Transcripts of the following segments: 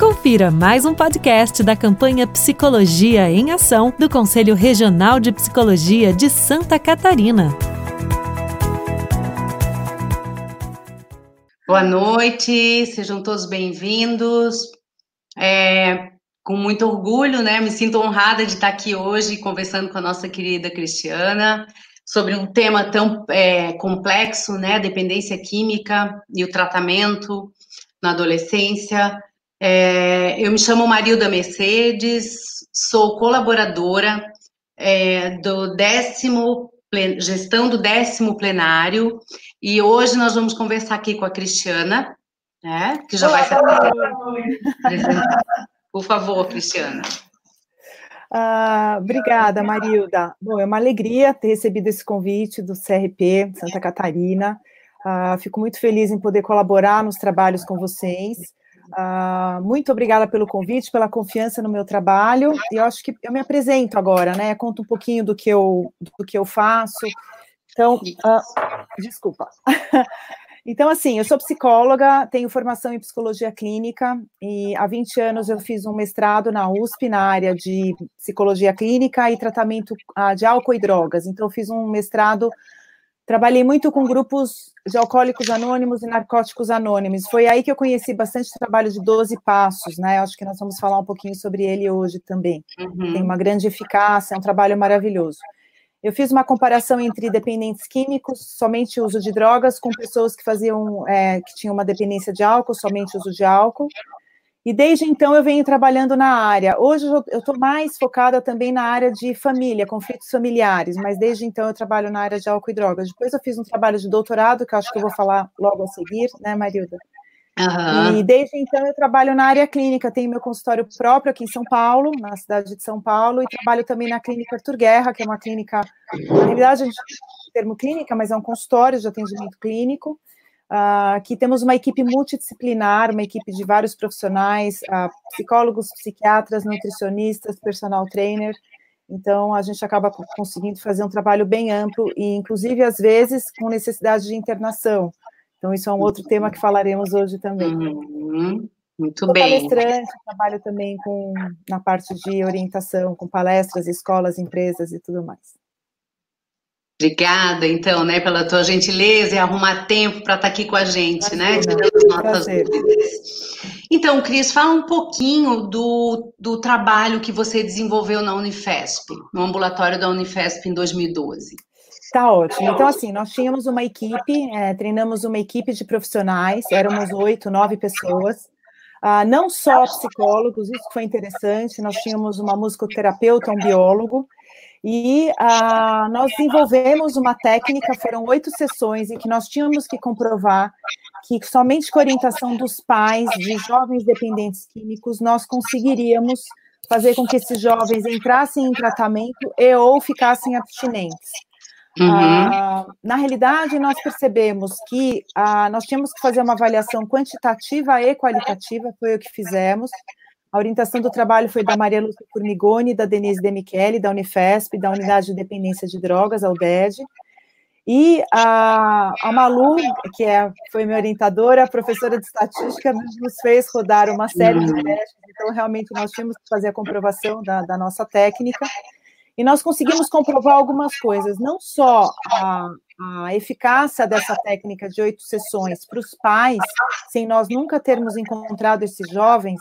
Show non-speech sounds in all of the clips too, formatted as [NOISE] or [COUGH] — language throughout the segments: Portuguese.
Confira mais um podcast da campanha Psicologia em Ação do Conselho Regional de Psicologia de Santa Catarina. Boa noite, sejam todos bem-vindos. É, com muito orgulho, né? Me sinto honrada de estar aqui hoje conversando com a nossa querida Cristiana sobre um tema tão é, complexo, né? Dependência química e o tratamento na adolescência. É, eu me chamo Marilda Mercedes, sou colaboradora é, do décimo gestão do décimo plenário e hoje nós vamos conversar aqui com a Cristiana, né, que já vai se apresentar. [LAUGHS] Por favor, Cristiana. Ah, obrigada, Marilda. Bom, é uma alegria ter recebido esse convite do CRP Santa Catarina. Ah, fico muito feliz em poder colaborar nos trabalhos com vocês. Uh, muito obrigada pelo convite, pela confiança no meu trabalho. E eu acho que eu me apresento agora, né? Conto um pouquinho do que eu, do que eu faço. Então, uh, desculpa. [LAUGHS] Então, assim, eu sou psicóloga, tenho formação em psicologia clínica e há 20 anos eu fiz um mestrado na USP na área de psicologia clínica e tratamento uh, de álcool e drogas. Então, eu fiz um mestrado Trabalhei muito com grupos de alcoólicos anônimos e narcóticos anônimos. Foi aí que eu conheci bastante trabalho de 12 passos, né? Acho que nós vamos falar um pouquinho sobre ele hoje também. Uhum. Tem uma grande eficácia, é um trabalho maravilhoso. Eu fiz uma comparação entre dependentes químicos, somente uso de drogas, com pessoas que faziam, é, que tinham uma dependência de álcool, somente uso de álcool. E desde então eu venho trabalhando na área. Hoje eu estou mais focada também na área de família, conflitos familiares, mas desde então eu trabalho na área de álcool e drogas. Depois eu fiz um trabalho de doutorado, que eu acho que eu vou falar logo a seguir, né, Marilda? Uhum. E desde então eu trabalho na área clínica, tenho meu consultório próprio aqui em São Paulo, na cidade de São Paulo, e trabalho também na clínica Arthur Guerra, que é uma clínica, na realidade a gente termo clínica, mas é um consultório de atendimento clínico. Uh, aqui temos uma equipe multidisciplinar, uma equipe de vários profissionais, uh, psicólogos, psiquiatras, nutricionistas, personal trainer. Então, a gente acaba conseguindo fazer um trabalho bem amplo e, inclusive, às vezes, com necessidade de internação. Então, isso é um outro tema que falaremos hoje também. Uhum. Muito Sou bem. palestrante, trabalho também com, na parte de orientação, com palestras, escolas, empresas e tudo mais. Obrigada, então, né, pela tua gentileza e arrumar tempo para estar tá aqui com a gente, né. Então, Cris, fala um pouquinho do, do trabalho que você desenvolveu na Unifesp, no ambulatório da Unifesp em 2012. Tá ótimo. Então, assim, nós tínhamos uma equipe, é, treinamos uma equipe de profissionais, éramos oito, nove pessoas, ah, não só psicólogos, isso foi interessante, nós tínhamos uma musicoterapeuta, um biólogo, e ah, nós desenvolvemos uma técnica, foram oito sessões em que nós tínhamos que comprovar que somente com a orientação dos pais de jovens dependentes químicos nós conseguiríamos fazer com que esses jovens entrassem em tratamento e ou ficassem abstinentes. Uhum. Ah, na realidade, nós percebemos que ah, nós tínhamos que fazer uma avaliação quantitativa e qualitativa, foi o que fizemos, a orientação do trabalho foi da Maria Lúcia Formigoni, da Denise Demichele, da Unifesp, da Unidade de Dependência de Drogas, a UDED. E a, a Malu, que é, foi minha orientadora, professora de estatística, nos fez rodar uma série de testes, então realmente nós tínhamos que fazer a comprovação da, da nossa técnica, e nós conseguimos comprovar algumas coisas, não só a, a eficácia dessa técnica de oito sessões para os pais, sem nós nunca termos encontrado esses jovens,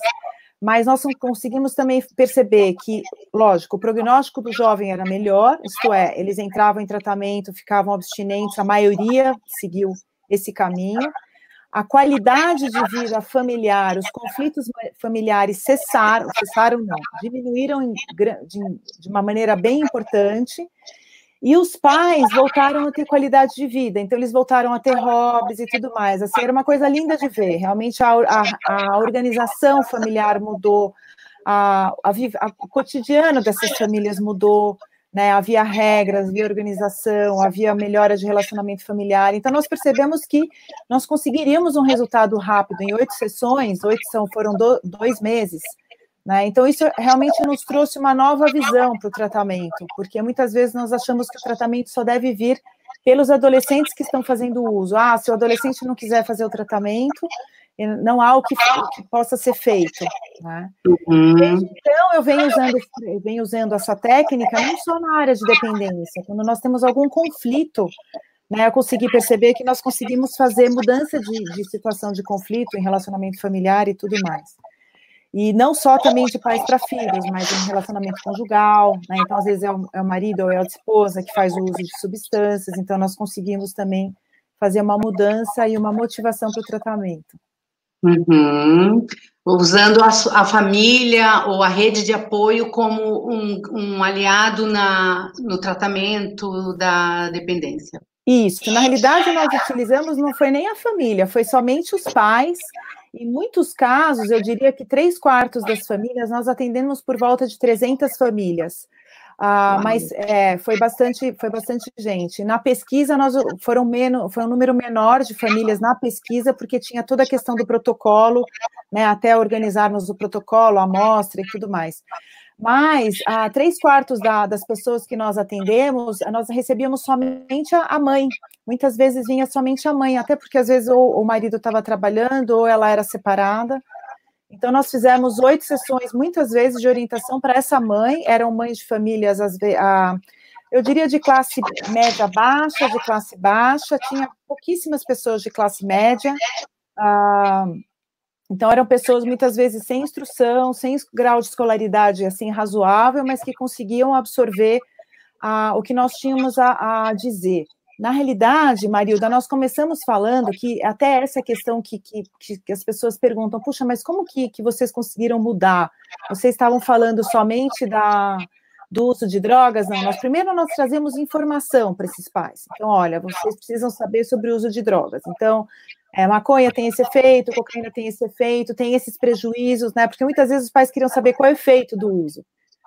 mas nós conseguimos também perceber que, lógico, o prognóstico do jovem era melhor, isto é, eles entravam em tratamento, ficavam abstinentes, a maioria seguiu esse caminho. A qualidade de vida familiar, os conflitos familiares cessaram, cessaram não, diminuíram de, uma maneira bem importante, e os pais voltaram a ter qualidade de vida, então eles voltaram a ter hobbies e tudo mais. Assim, era uma coisa linda de ver. Realmente a, a, a organização familiar mudou, a, a, o cotidiano dessas famílias mudou, né? Havia regras, havia organização, havia melhora de relacionamento familiar. Então nós percebemos que nós conseguiríamos um resultado rápido em oito sessões, oito são, foram do, dois meses né? Então, isso realmente nos trouxe uma nova visão para o tratamento, porque muitas vezes nós achamos que o tratamento só deve vir pelos adolescentes que estão fazendo uso. Ah, se o adolescente não quiser fazer o tratamento, não há o que, que possa ser feito. Né? Uhum. Então, eu venho, usando, eu venho usando essa técnica não só na área de dependência, quando nós temos algum conflito, né, eu consegui perceber que nós conseguimos fazer mudança de, de situação de conflito em relacionamento familiar e tudo mais. E não só também de pais para filhos, mas em relacionamento conjugal, né? Então, às vezes é o, é o marido ou é a esposa que faz o uso de substâncias, então nós conseguimos também fazer uma mudança e uma motivação para o tratamento. Uhum. Usando a, a, família ou a rede de apoio como um, um aliado na, no tratamento da dependência. Isso, na realidade nós utilizamos não foi nem a família, foi somente os pais. Em muitos casos, eu diria que três quartos das famílias nós atendemos por volta de 300 famílias. Ah, mas é, foi bastante, foi bastante gente. Na pesquisa, nós foram menos, foi um número menor de famílias na pesquisa, porque tinha toda a questão do protocolo, né, até organizarmos o protocolo, a amostra e tudo mais. Mas ah, três quartos da, das pessoas que nós atendemos, nós recebíamos somente a, a, mãe. Muitas vezes vinha somente a mãe, até porque às vezes o marido estava trabalhando ou ela era separada. Então, nós fizemos oito sessões, muitas vezes, de orientação para essa mãe, eram mães de famílias, as, a, eu diria de classe média baixa, de classe baixa, tinha pouquíssimas pessoas de classe média, ah, então eram pessoas muitas vezes sem instrução, sem grau de escolaridade assim razoável, mas que conseguiam absorver o que nós tínhamos a, a dizer. Na realidade, Marilda, nós começamos falando que até essa questão que, que, que as pessoas perguntam, puxa, mas como que, que vocês conseguiram mudar? Vocês estavam falando somente da, do uso de drogas? Não, nós primeiro nós trazemos informação para esses pais. Então, olha, vocês precisam saber sobre o uso de drogas. Então, é, maconha tem esse efeito, cocaína tem esse efeito, tem esses prejuízos, né? Porque muitas vezes os pais queriam saber qual é o efeito do uso.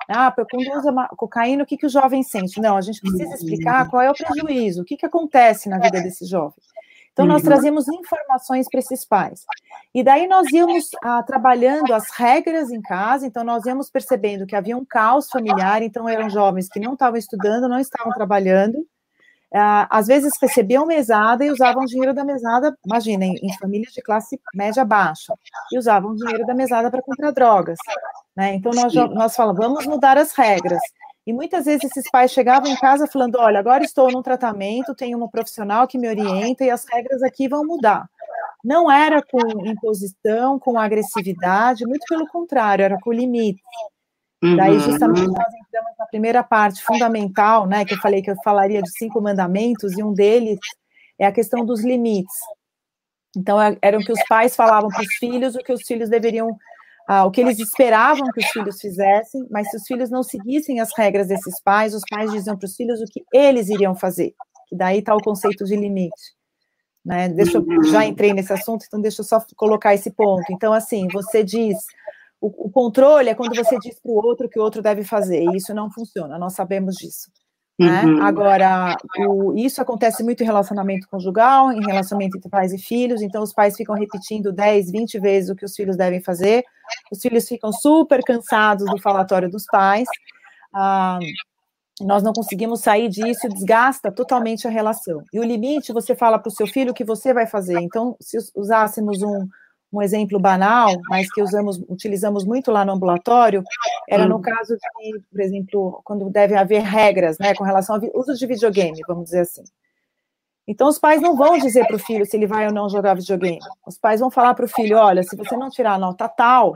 Ah, quando usa cocaína, o que, que o jovem sente? Não, a gente precisa explicar qual é o prejuízo, o que, que acontece na vida desse jovem. Então, nós uhum. trazemos informações para esses pais. E daí nós íamos ah, trabalhando as regras em casa, então nós íamos percebendo que havia um caos familiar, então eram jovens que não estavam estudando, não estavam trabalhando, às vezes recebiam mesada e usavam dinheiro da mesada, imaginem, em famílias de classe média baixa, e usavam dinheiro da mesada para comprar drogas. Né? Então, nós, nós falamos, vamos mudar as regras. E muitas vezes esses pais chegavam em casa falando: olha, agora estou num tratamento, tenho uma profissional que me orienta e as regras aqui vão mudar. Não era com imposição, com agressividade, muito pelo contrário, era com limite. Uhum. Daí, justamente, nós entramos na primeira parte fundamental, né, que eu falei que eu falaria de cinco mandamentos, e um deles é a questão dos limites. Então, é, eram que os pais falavam para os filhos o que os filhos deveriam ah, o que eles esperavam que os filhos fizessem, mas se os filhos não seguissem as regras desses pais, os pais diziam para os filhos o que eles iriam fazer. Que daí está o conceito de limite. Né? Deixa eu, já entrei nesse assunto, então deixa eu só colocar esse ponto. Então, assim, você diz, o, o controle é quando você diz para o outro que o outro deve fazer, e isso não funciona, nós sabemos disso. Né? Uhum. Agora, o, isso acontece muito em relacionamento conjugal, em relacionamento entre pais e filhos, então os pais ficam repetindo 10, 20 vezes o que os filhos devem fazer, os filhos ficam super cansados do falatório dos pais, ah, nós não conseguimos sair disso, desgasta totalmente a relação. E o limite, você fala para o seu filho o que você vai fazer. Então, se usássemos um, um exemplo banal, mas que usamos, utilizamos muito lá no ambulatório, era no caso de, por exemplo, quando deve haver regras, né, com relação ao uso de videogame, vamos dizer assim. Então, os pais não vão dizer para o filho se ele vai ou não jogar videogame. Os pais vão falar para o filho: olha, se você não tirar a nota tal,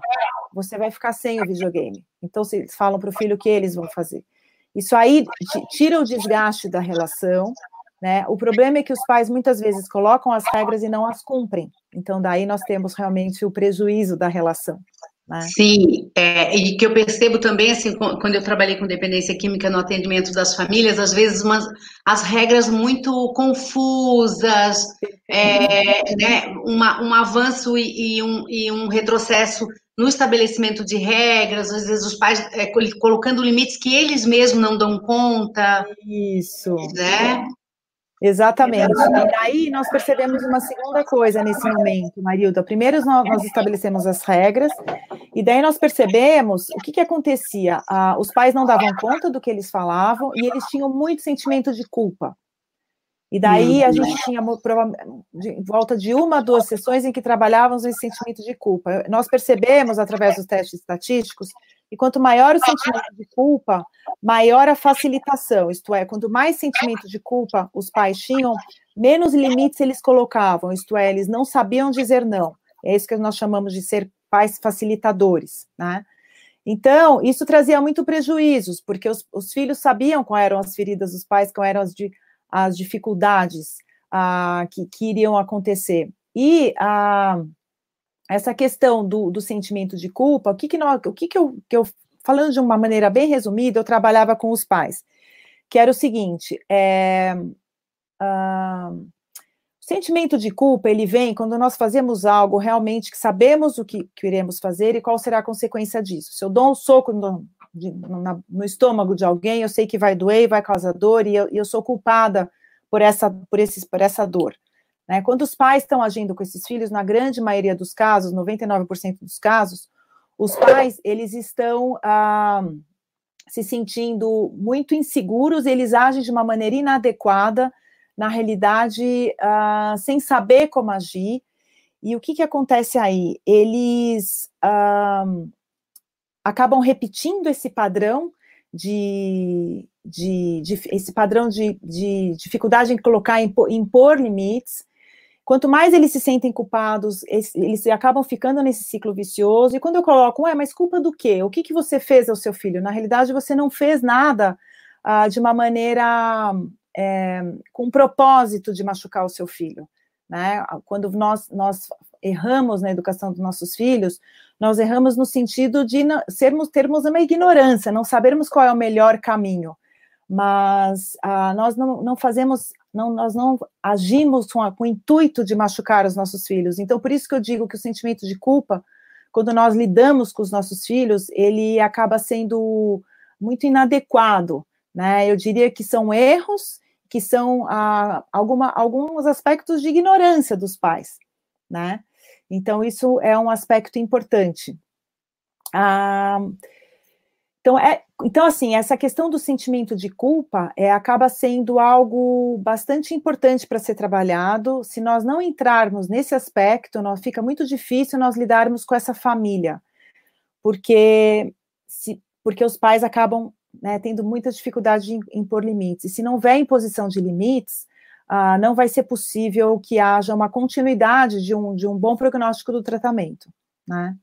você vai ficar sem o videogame. Então, eles falam para o filho o que eles vão fazer. Isso aí tira o desgaste da relação, né? O problema é que os pais muitas vezes colocam as regras e não as cumprem. Então, daí nós temos realmente o prejuízo da relação. Né? Sim, é, e que eu percebo também, assim, quando eu trabalhei com dependência química no atendimento das famílias, às vezes umas, as regras muito confusas, é, né, uma, um avanço e, e, um, e um retrocesso no estabelecimento de regras, às vezes os pais é, colocando limites que eles mesmos não dão conta. Isso. Né? Exatamente. E aí nós percebemos uma segunda coisa nesse momento, Marilda. Primeiro nós estabelecemos as regras, e daí nós percebemos o que, que acontecia. Ah, os pais não davam conta do que eles falavam e eles tinham muito sentimento de culpa. E daí a gente tinha em volta de uma, duas sessões em que trabalhávamos esse sentimento de culpa. Nós percebemos, através dos testes estatísticos, que quanto maior o sentimento de culpa, maior a facilitação. Isto é, quanto mais sentimento de culpa os pais tinham, menos limites eles colocavam. Isto é, eles não sabiam dizer não. É isso que nós chamamos de ser pais facilitadores, né? Então, isso trazia muito prejuízos, porque os, os filhos sabiam quais eram as feridas dos pais, quais eram as, de, as dificuldades ah, que, que, iriam acontecer. E ah, essa questão do, do, sentimento de culpa, o que, que, nós, o que, que, eu, que eu, falando de uma maneira bem resumida, eu trabalhava com os pais, que era o seguinte, é, ah, sentimento de culpa, ele vem quando nós fazemos algo realmente que sabemos o que queremos fazer e qual será a consequência disso. Se eu dou um soco no, no, estômago de alguém, eu sei que vai doer vai causar dor, e eu, eu sou culpada por essa, por, esses, por essa dor. Né? Quando os pais estão agindo com esses filhos, na grande maioria dos casos, 99% dos casos, os pais, eles estão ah, se sentindo muito inseguros, eles agem de uma maneira inadequada, na realidade, uh, sem saber como agir. E o que, que acontece aí? Eles uh, acabam repetindo esse padrão de, de, de esse padrão de, de, dificuldade em colocar, impor, impor limites. Quanto mais eles se sentem culpados, eles, acabam ficando nesse ciclo vicioso. E quando eu coloco, ué, mas culpa do quê? O que, que você fez ao seu filho? Na realidade, você não fez nada uh, de uma maneira é, com propósito de machucar o seu filho. Né? Quando nós, nós erramos na educação dos nossos filhos, nós erramos no sentido de sermos, termos uma ignorância, não sabermos qual é o melhor caminho. Mas ah, nós não, não fazemos, não, nós não agimos com, a, com o intuito de machucar os nossos filhos. Então, por isso que eu digo que o sentimento de culpa, quando nós lidamos com os nossos filhos, ele acaba sendo muito inadequado. Né? Eu diria que são erros que são ah, alguma, alguns aspectos de ignorância dos pais, né? Então, isso é um aspecto importante. Ah, então, é, então, assim, essa questão do sentimento de culpa é, acaba sendo algo bastante importante para ser trabalhado. Se nós não entrarmos nesse aspecto, nós, fica muito difícil nós lidarmos com essa família, porque, se, porque os pais acabam né, tendo muita dificuldade em impor limites. E se não houver imposição de limites, ah, não vai ser possível que haja uma continuidade de um, de um bom prognóstico do tratamento. Né?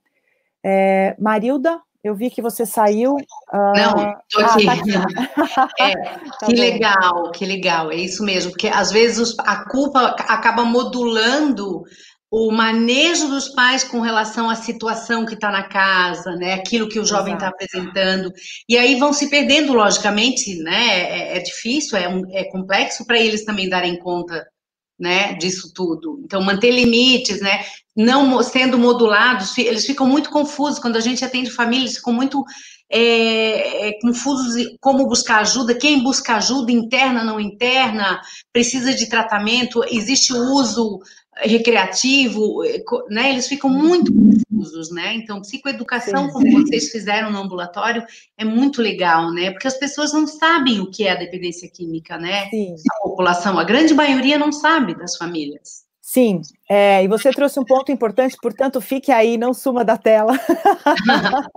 É, Marilda, eu vi que você saiu. Uh... Não, estou aqui. Ah, tá aqui. [LAUGHS] É, [LAUGHS] tá que bom. legal, que legal, é isso mesmo, porque às vezes a culpa acaba modulando o manejo dos pais com relação à situação que está na casa, né? Aquilo que o jovem está apresentando. E aí vão se perdendo, logicamente, né? É, é difícil, é, um, é complexo para eles também darem conta né, disso tudo. Então, manter limites, né, não sendo modulados, eles ficam muito confusos. Quando a gente atende família, eles ficam muito é, é, confusos como buscar ajuda, quem busca ajuda, interna, não interna, precisa de tratamento, existe o uso recreativo, eh, né? Eles ficam muito confusos, né? Então, psicoeducação, como vocês fizeram no ambulatório, é muito legal, né? Porque as pessoas não sabem o que é a dependência química, né? Sim. A população, a grande maioria não sabe das famílias. Sim, é, e você trouxe um ponto importante, portanto, fique aí, não suma da tela. [LAUGHS]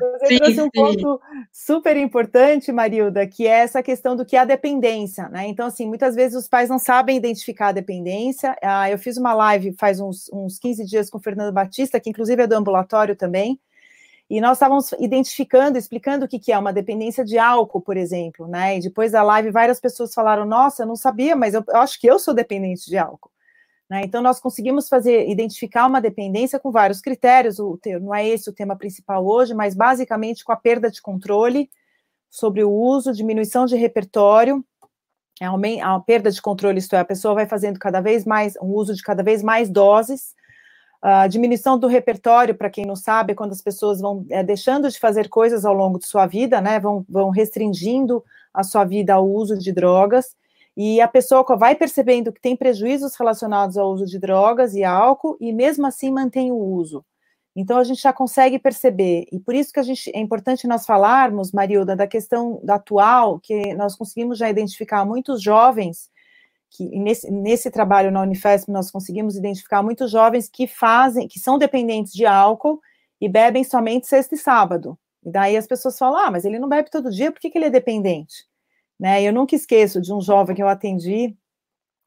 você sim, trouxe um sim. ponto super importante, Marilda, que é essa questão do que é a dependência, né? Então, assim, muitas vezes os pais não sabem identificar a dependência. Ah, eu fiz uma live faz uns, uns 15 dias com o Fernando Batista, que inclusive é do ambulatório também, e nós estávamos identificando, explicando o que, que é uma dependência de álcool, por exemplo, né? E depois da live, várias pessoas falaram: Nossa, eu não sabia, mas eu, eu acho que eu sou dependente de álcool. Né? Então, nós conseguimos fazer, identificar uma dependência com vários critérios, o, não é esse o tema principal hoje, mas basicamente com a perda de controle sobre o uso, diminuição de repertório, é a perda de controle, isto é, a pessoa vai fazendo cada vez mais, um uso de cada vez mais doses, a diminuição do repertório, para quem não sabe, é quando as pessoas vão é, deixando de fazer coisas ao longo de sua vida, né, vão, vão restringindo a sua vida ao uso de drogas, e a pessoa vai percebendo que tem prejuízos relacionados ao uso de drogas e álcool, e mesmo assim mantém o uso. Então a gente já consegue perceber, e por isso que a gente é importante nós falarmos, Marilda, da questão da atual, que nós conseguimos já identificar muitos jovens que nesse, nesse trabalho na Unifesp nós conseguimos identificar muitos jovens que fazem, que são dependentes de álcool e bebem somente sexta e sábado. E daí as pessoas falam, ah, mas ele não bebe todo dia, por que, que ele é dependente? Né? Eu nunca esqueço de um jovem que eu atendi,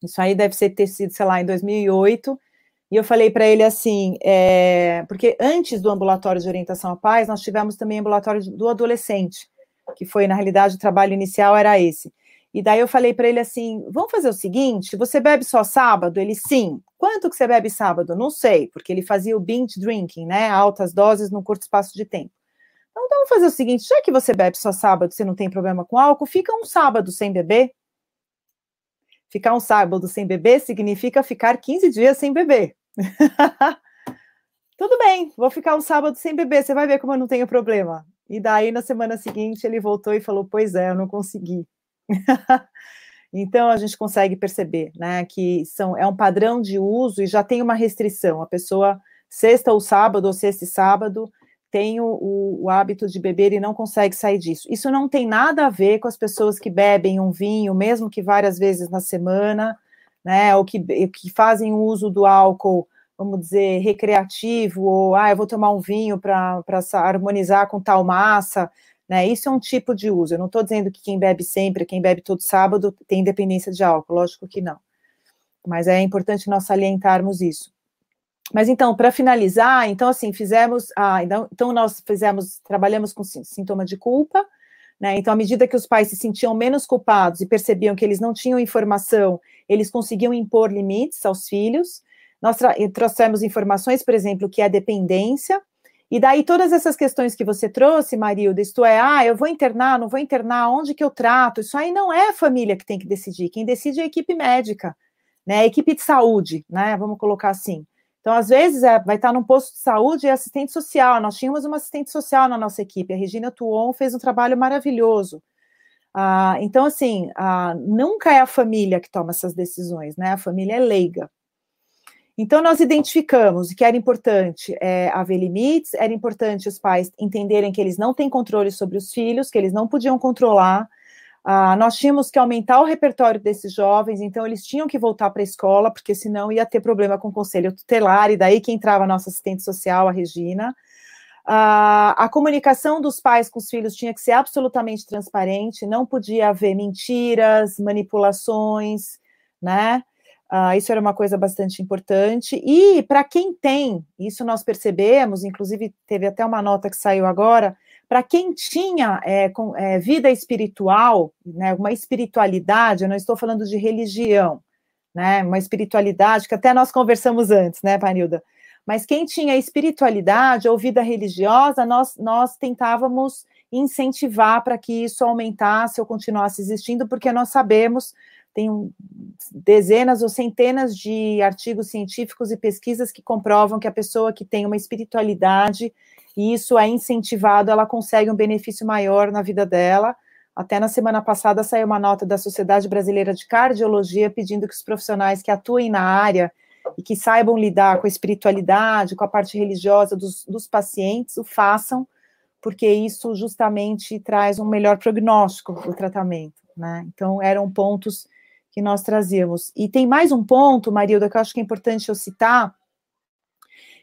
isso aí deve ser ter sido, sei lá, em 2008, e eu falei para ele assim, é, porque antes do ambulatório de orientação à paz, nós tivemos também ambulatório do adolescente, que foi, na realidade, o trabalho inicial era esse. E daí eu falei para ele assim: vamos fazer o seguinte: você bebe só sábado? Ele sim. Quanto que você bebe sábado? Não sei, porque ele fazia o binge drinking, né? Altas doses num curto espaço de tempo. Então, vamos fazer o seguinte: já que você bebe só sábado, você não tem problema com álcool, fica um sábado sem beber. Ficar um sábado sem beber significa ficar 15 dias sem beber. [LAUGHS] Tudo bem, vou ficar um sábado sem beber, você vai ver como eu não tenho problema. E daí, na semana seguinte, ele voltou e falou: Pois é, eu não consegui. [LAUGHS] então a gente consegue perceber, né, que são, é um padrão de uso e já tem uma restrição. A pessoa sexta ou sábado ou sexta e sábado tem o, o, hábito de beber e não consegue sair disso. Isso não tem nada a ver com as pessoas que bebem um vinho, mesmo que várias vezes na semana, né, ou que, que fazem uso do álcool, vamos dizer, recreativo, ou ah, eu vou tomar um vinho para harmonizar com tal massa. Né? Isso é um tipo de uso. Eu não estou dizendo que quem bebe sempre, quem bebe todo sábado, tem dependência de álcool, lógico que não. Mas é importante nós salientarmos isso. Mas então, para finalizar, então assim, fizemos, ah, então, nós fizemos, trabalhamos com sintoma de culpa, né? Então, à medida que os pais se sentiam menos culpados e percebiam que eles não tinham informação, eles conseguiam impor limites aos filhos. Nós trouxemos informações, por exemplo, que é dependência, e daí todas essas questões que você trouxe, Marilda, isto é, ah, eu vou internar, não vou internar, onde que eu trato? Isso aí não é a família que tem que decidir, quem decide é a equipe médica, né? A equipe de saúde, né? Vamos colocar assim. Então, às vezes, é, vai estar num posto de saúde e assistente social. Nós tínhamos uma assistente social na nossa equipe, a Regina Tuon fez um trabalho maravilhoso. Ah, então, assim, ah, nunca é a família que toma essas decisões, né? A família é leiga. Então, nós identificamos que era importante é, haver limites, era importante os pais entenderem que eles não têm controle sobre os filhos, que eles não podiam controlar. Ah, nós tínhamos que aumentar o repertório desses jovens, então eles tinham que voltar para a escola, porque senão ia ter problema com o conselho tutelar, e daí que entrava a nossa assistente social, a Regina. Ah, a comunicação dos pais com os filhos tinha que ser absolutamente transparente, não podia haver mentiras, manipulações, né? Uh, isso era uma coisa bastante importante. E para quem tem, isso nós percebemos, inclusive teve até uma nota que saiu agora, para quem tinha é, com, é, vida espiritual, né, uma espiritualidade, eu não estou falando de religião, né, uma espiritualidade que até nós conversamos antes, né, Panilda? Mas quem tinha espiritualidade ou vida religiosa, nós, nós tentávamos incentivar para que isso aumentasse ou continuasse existindo, porque nós sabemos tem dezenas ou centenas de artigos científicos e pesquisas que comprovam que a pessoa que tem uma espiritualidade e isso é incentivado, ela consegue um benefício maior na vida dela. Até na semana passada saiu uma nota da Sociedade Brasileira de Cardiologia pedindo que os profissionais que atuem na área e que saibam lidar com a espiritualidade, com a parte religiosa dos, dos pacientes, o façam, porque isso justamente traz um melhor prognóstico do tratamento. Né? Então, eram pontos que nós trazíamos. E tem mais um ponto, Marilda, que eu acho que é importante eu citar,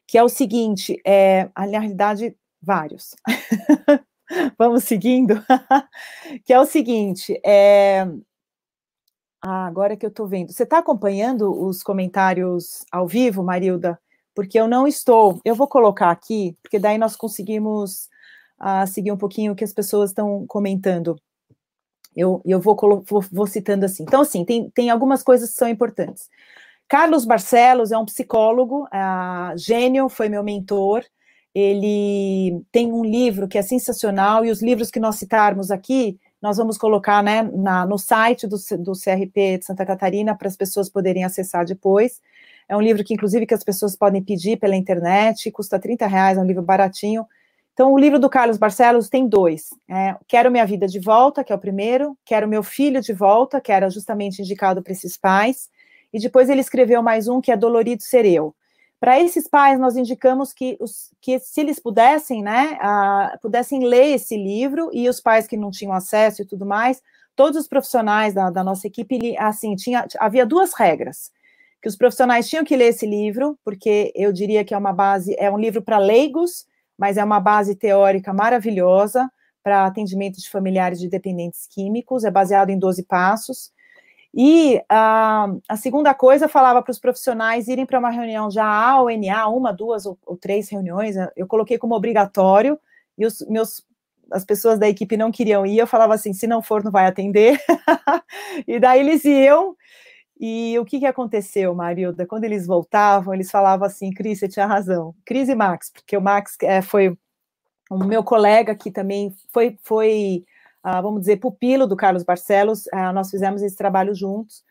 que é o seguinte, é, na realidade, vários. [LAUGHS] Vamos seguindo, [LAUGHS] que é o seguinte, é, ah, agora que eu estou vendo. Você está acompanhando os comentários ao vivo, Marilda? Porque eu não estou. Eu vou colocar aqui, porque daí nós conseguimos uh, seguir um pouquinho o que as pessoas estão comentando. Eu, eu vou, vou, vou citando assim. Então, assim, tem, tem algumas coisas que são importantes. Carlos Barcelos é um psicólogo, uh, gênio, foi meu mentor. Ele tem um livro que é sensacional, e os livros que nós citarmos aqui, nós vamos colocar né, na, no site do, do CRP de Santa Catarina para as pessoas poderem acessar depois. É um livro que, inclusive, que as pessoas podem pedir pela internet, custa 30 reais, é um livro baratinho. Então, o livro do Carlos Barcelos tem dois. É, Quero Minha Vida de Volta, que é o primeiro, Quero Meu Filho de Volta, que era justamente indicado para esses pais, e depois ele escreveu mais um que é Dolorido Ser Eu. Para esses pais, nós indicamos que, os, que se eles pudessem, né, pudessem ler esse livro, e os pais que não tinham acesso e tudo mais, todos os profissionais da, da nossa equipe, assim, tinha, havia duas regras, que os profissionais tinham que ler esse livro, porque eu diria que é uma base, é um livro para leigos, mas é uma base teórica maravilhosa para atendimento de familiares de dependentes químicos, é baseado em 12 passos, e a, a segunda coisa, falava para os profissionais irem para uma reunião já A ou NA, uma, duas ou, ou, três reuniões, eu coloquei como obrigatório, e os meus as pessoas da equipe não queriam ir, eu falava assim, se não for, não vai atender. [LAUGHS] e daí eles iam, e o que, que aconteceu, Marilda? Quando eles voltavam, eles falavam assim, Cris, você tinha razão. Cris e Max, porque o Max é, foi o meu colega que também foi, foi uh, vamos dizer, pupilo do Carlos Barcelos, uh, nós fizemos esse trabalho juntos,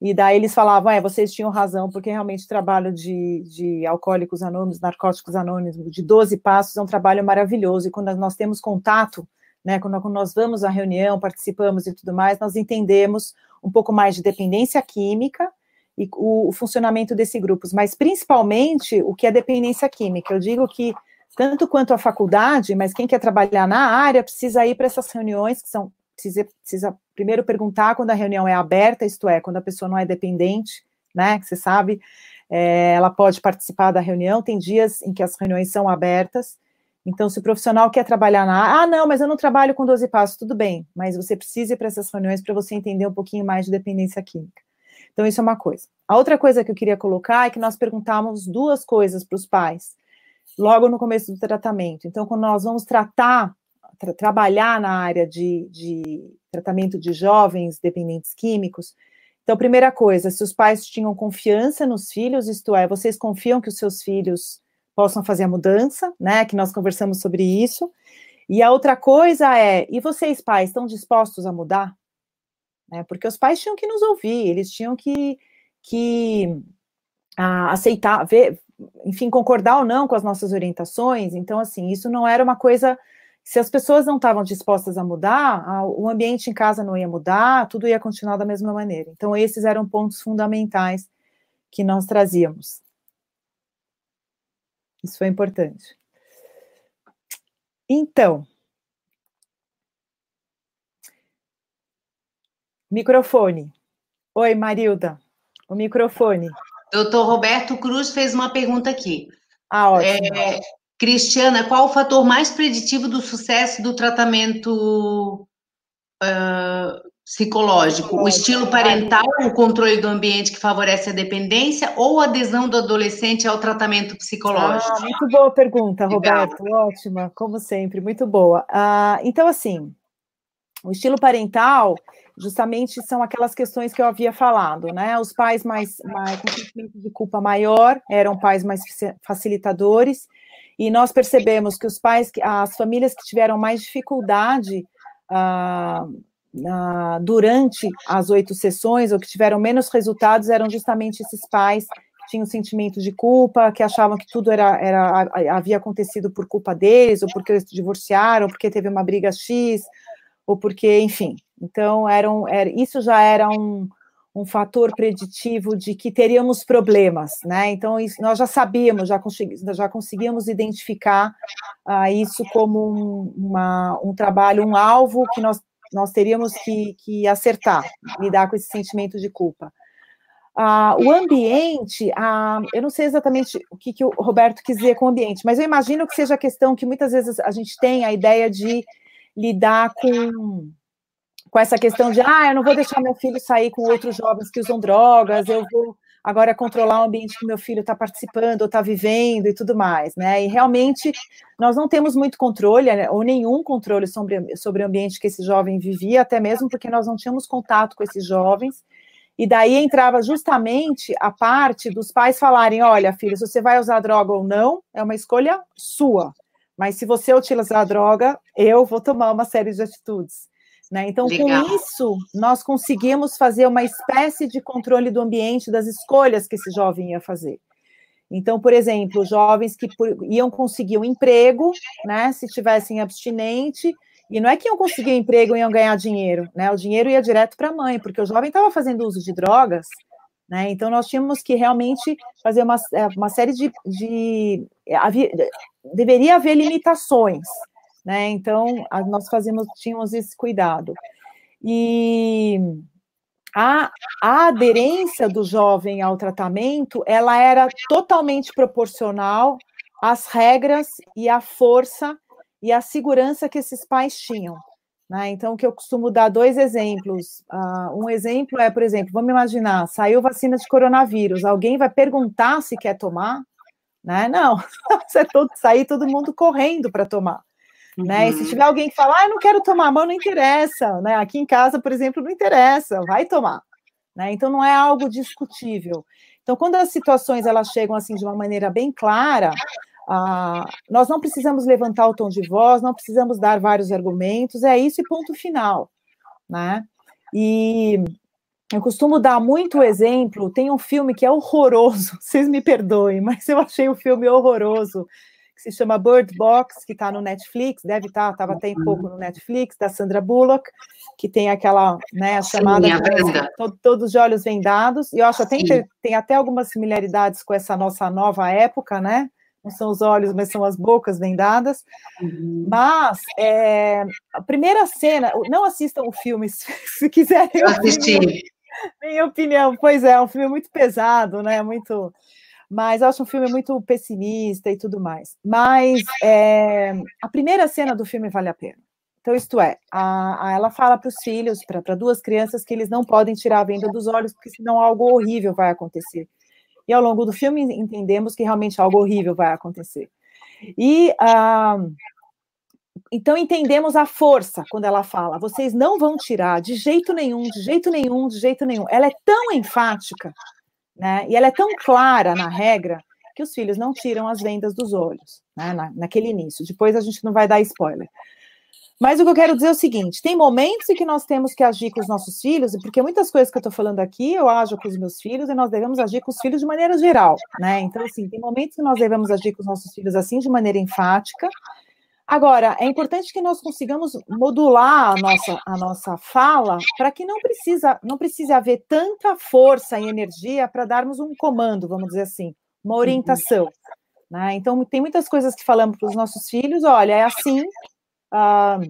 e daí eles falavam, é, vocês tinham razão, porque realmente o trabalho de, de alcoólicos anônimos, narcóticos anônimos, de 12 passos, é um trabalho maravilhoso, e quando nós temos contato, né, quando, quando nós vamos à reunião, participamos e tudo mais, nós entendemos um pouco mais de dependência química, e o, o funcionamento desses grupos, mas principalmente o que é dependência química. Eu digo que tanto quanto a faculdade, mas quem quer trabalhar na área precisa ir para essas reuniões, que são, precisa, precisa primeiro perguntar quando a reunião é aberta, isto é, quando a pessoa não é dependente, né, que você sabe, é, ela pode participar da reunião, tem dias em que as reuniões são abertas, então se o profissional quer trabalhar na ah, não, mas eu não trabalho com 12 passos, tudo bem, mas você precisa ir para essas reuniões para você entender um pouquinho mais de dependência química. Então, isso é uma coisa. A outra coisa que eu queria colocar é que nós perguntamos duas coisas para os pais logo no começo do tratamento. Então, quando nós vamos tratar, tra trabalhar na área de, de tratamento de jovens dependentes químicos, então, primeira coisa, se os pais tinham confiança nos filhos, isto é, vocês confiam que os seus filhos possam fazer a mudança, né? Que nós conversamos sobre isso. E a outra coisa é, e vocês, pais, estão dispostos a mudar? Né, porque os pais tinham que nos ouvir, eles tinham que, que a, aceitar, ver, enfim, concordar ou não com as nossas orientações. Então, assim, isso não era uma coisa. Se as pessoas não estavam dispostas a mudar, o ambiente em casa não ia mudar, tudo ia continuar da mesma maneira. Então, esses eram pontos fundamentais que nós trazíamos. Isso foi importante. Então, microfone. Oi, Marilda, o microfone. Doutor Roberto Cruz fez uma pergunta aqui. Ah, ótimo. É, Cristiana, qual o fator mais preditivo do sucesso do tratamento uh, psicológico? O estilo parental, o controle do ambiente que favorece a dependência ou a adesão do adolescente ao tratamento psicológico? Ah, muito boa pergunta, Roberto. Legal. Ótima, como sempre, muito boa. Ah, então, assim, o estilo parental justamente são aquelas questões que eu havia falado, né? Os pais mais, mais com sentimento de culpa maior eram pais mais facilitadores, e nós percebemos que os pais, as famílias que tiveram mais dificuldade ah, ah, durante as oito sessões, ou que tiveram menos resultados, eram justamente esses pais que tinham sentimento de culpa, que achavam que tudo era, era havia acontecido por culpa deles, ou porque eles divorciaram, ou porque teve uma briga X, ou porque, enfim, então, eram, era, isso já era um, um fator preditivo de que teríamos problemas, né? Então, isso, nós já sabíamos, já, consegui, já conseguíamos identificar uh, isso como um, uma, um trabalho, um alvo que nós, nós teríamos que, que acertar, lidar com esse sentimento de culpa. Uh, o ambiente, uh, eu não sei exatamente o que, que o Roberto quis dizer com o ambiente, mas eu imagino que seja a questão que muitas vezes a gente tem a ideia de lidar com com essa questão de, ah, eu não vou deixar meu filho sair com outros jovens que usam drogas, eu vou agora controlar o ambiente que meu filho está participando ou está vivendo e tudo mais, né? E realmente nós não temos muito controle, né, ou nenhum controle sobre, sobre o ambiente que esse jovem vivia, até mesmo porque nós não tínhamos contato com esses jovens. E daí entrava justamente a parte dos pais falarem: olha, filho, se você vai usar droga ou não, é uma escolha sua. Mas se você utilizar a droga, eu vou tomar uma série de atitudes. Né? Então, Legal. com isso, nós conseguimos fazer uma espécie de controle do ambiente, das escolhas que esse jovem ia fazer. Então, por exemplo, jovens que iam conseguir um emprego, né, se tivessem abstinente, e não é que iam conseguir um emprego e iam ganhar dinheiro, né? O dinheiro ia direto para a mãe, porque o jovem estava fazendo uso de drogas, né? Então nós tínhamos que realmente fazer uma, é, uma série de, de havia, deveria haver limitações, né? Então, nós fazíamos, tínhamos esse cuidado. E a, a aderência do jovem ao tratamento, ela era totalmente proporcional às regras e à força e à segurança que esses pais tinham. Né? Então, que eu costumo dar dois exemplos. Uh, um exemplo é, por exemplo, vamos imaginar, saiu vacina de coronavírus, alguém vai perguntar se quer tomar? Né? Não, [LAUGHS] você todo, sair todo mundo correndo para tomar. Né? E se uhum. tiver alguém que fala, ah, eu não quero tomar, mas não interessa. Né? Aqui em casa, por exemplo, não interessa, vai tomar. Né? Então, não é algo discutível. Então, quando as situações elas chegam assim de uma maneira bem clara, ah, nós não precisamos levantar o tom de voz, não precisamos dar vários argumentos, é isso e ponto final, né? E eu costumo dar muito exemplo, tem um filme que é horroroso, [LAUGHS] vocês me perdoem, mas eu achei o filme horroroso, que se chama Bird Box, que está no Netflix, deve estar, tá, estava até em pouco no Netflix, da Sandra Bullock, que tem aquela, né, chamada Sim, todo, todos de olhos vendados, e eu acho até tem, tem até algumas similaridades com essa nossa nova época, né? não são os olhos, mas são as bocas vendadas. Uhum. Mas é, a primeira cena, não assistam o filme, [LAUGHS] se, se quiserem. Assistir. Minha, minha opinião, pois é, é um filme muito pesado, né? Muito. Mas eu acho um filme muito pessimista e tudo mais. Mas é, a primeira cena do filme vale a pena. Então, isto é, a, a ela fala para os filhos, para duas crianças, que eles não podem tirar a venda dos olhos, porque senão algo horrível vai acontecer e ao longo do filme entendemos que realmente algo horrível vai acontecer. E ah, então entendemos a força quando ela fala: vocês não vão tirar de jeito nenhum, de jeito nenhum, de jeito nenhum. Ela é tão enfática, né? E ela é tão clara na regra que os filhos não tiram as vendas dos olhos, né? Na, naquele início. Depois a gente não vai dar spoiler. Mas o que eu quero dizer é o seguinte: tem momentos em que nós temos que agir com os nossos filhos, porque muitas coisas que eu estou falando aqui, eu ajo com os meus filhos, e nós devemos agir com os filhos de maneira geral, né? Então, assim, tem momentos que nós devemos agir com os nossos filhos assim, de maneira enfática. Agora, é importante que nós consigamos modular a nossa, a nossa fala para que não precisa, não precise haver tanta força e energia para darmos um comando, vamos dizer assim, uma uhum. orientação. Né? Então, tem muitas coisas que falamos para os nossos filhos: olha, é assim, ah,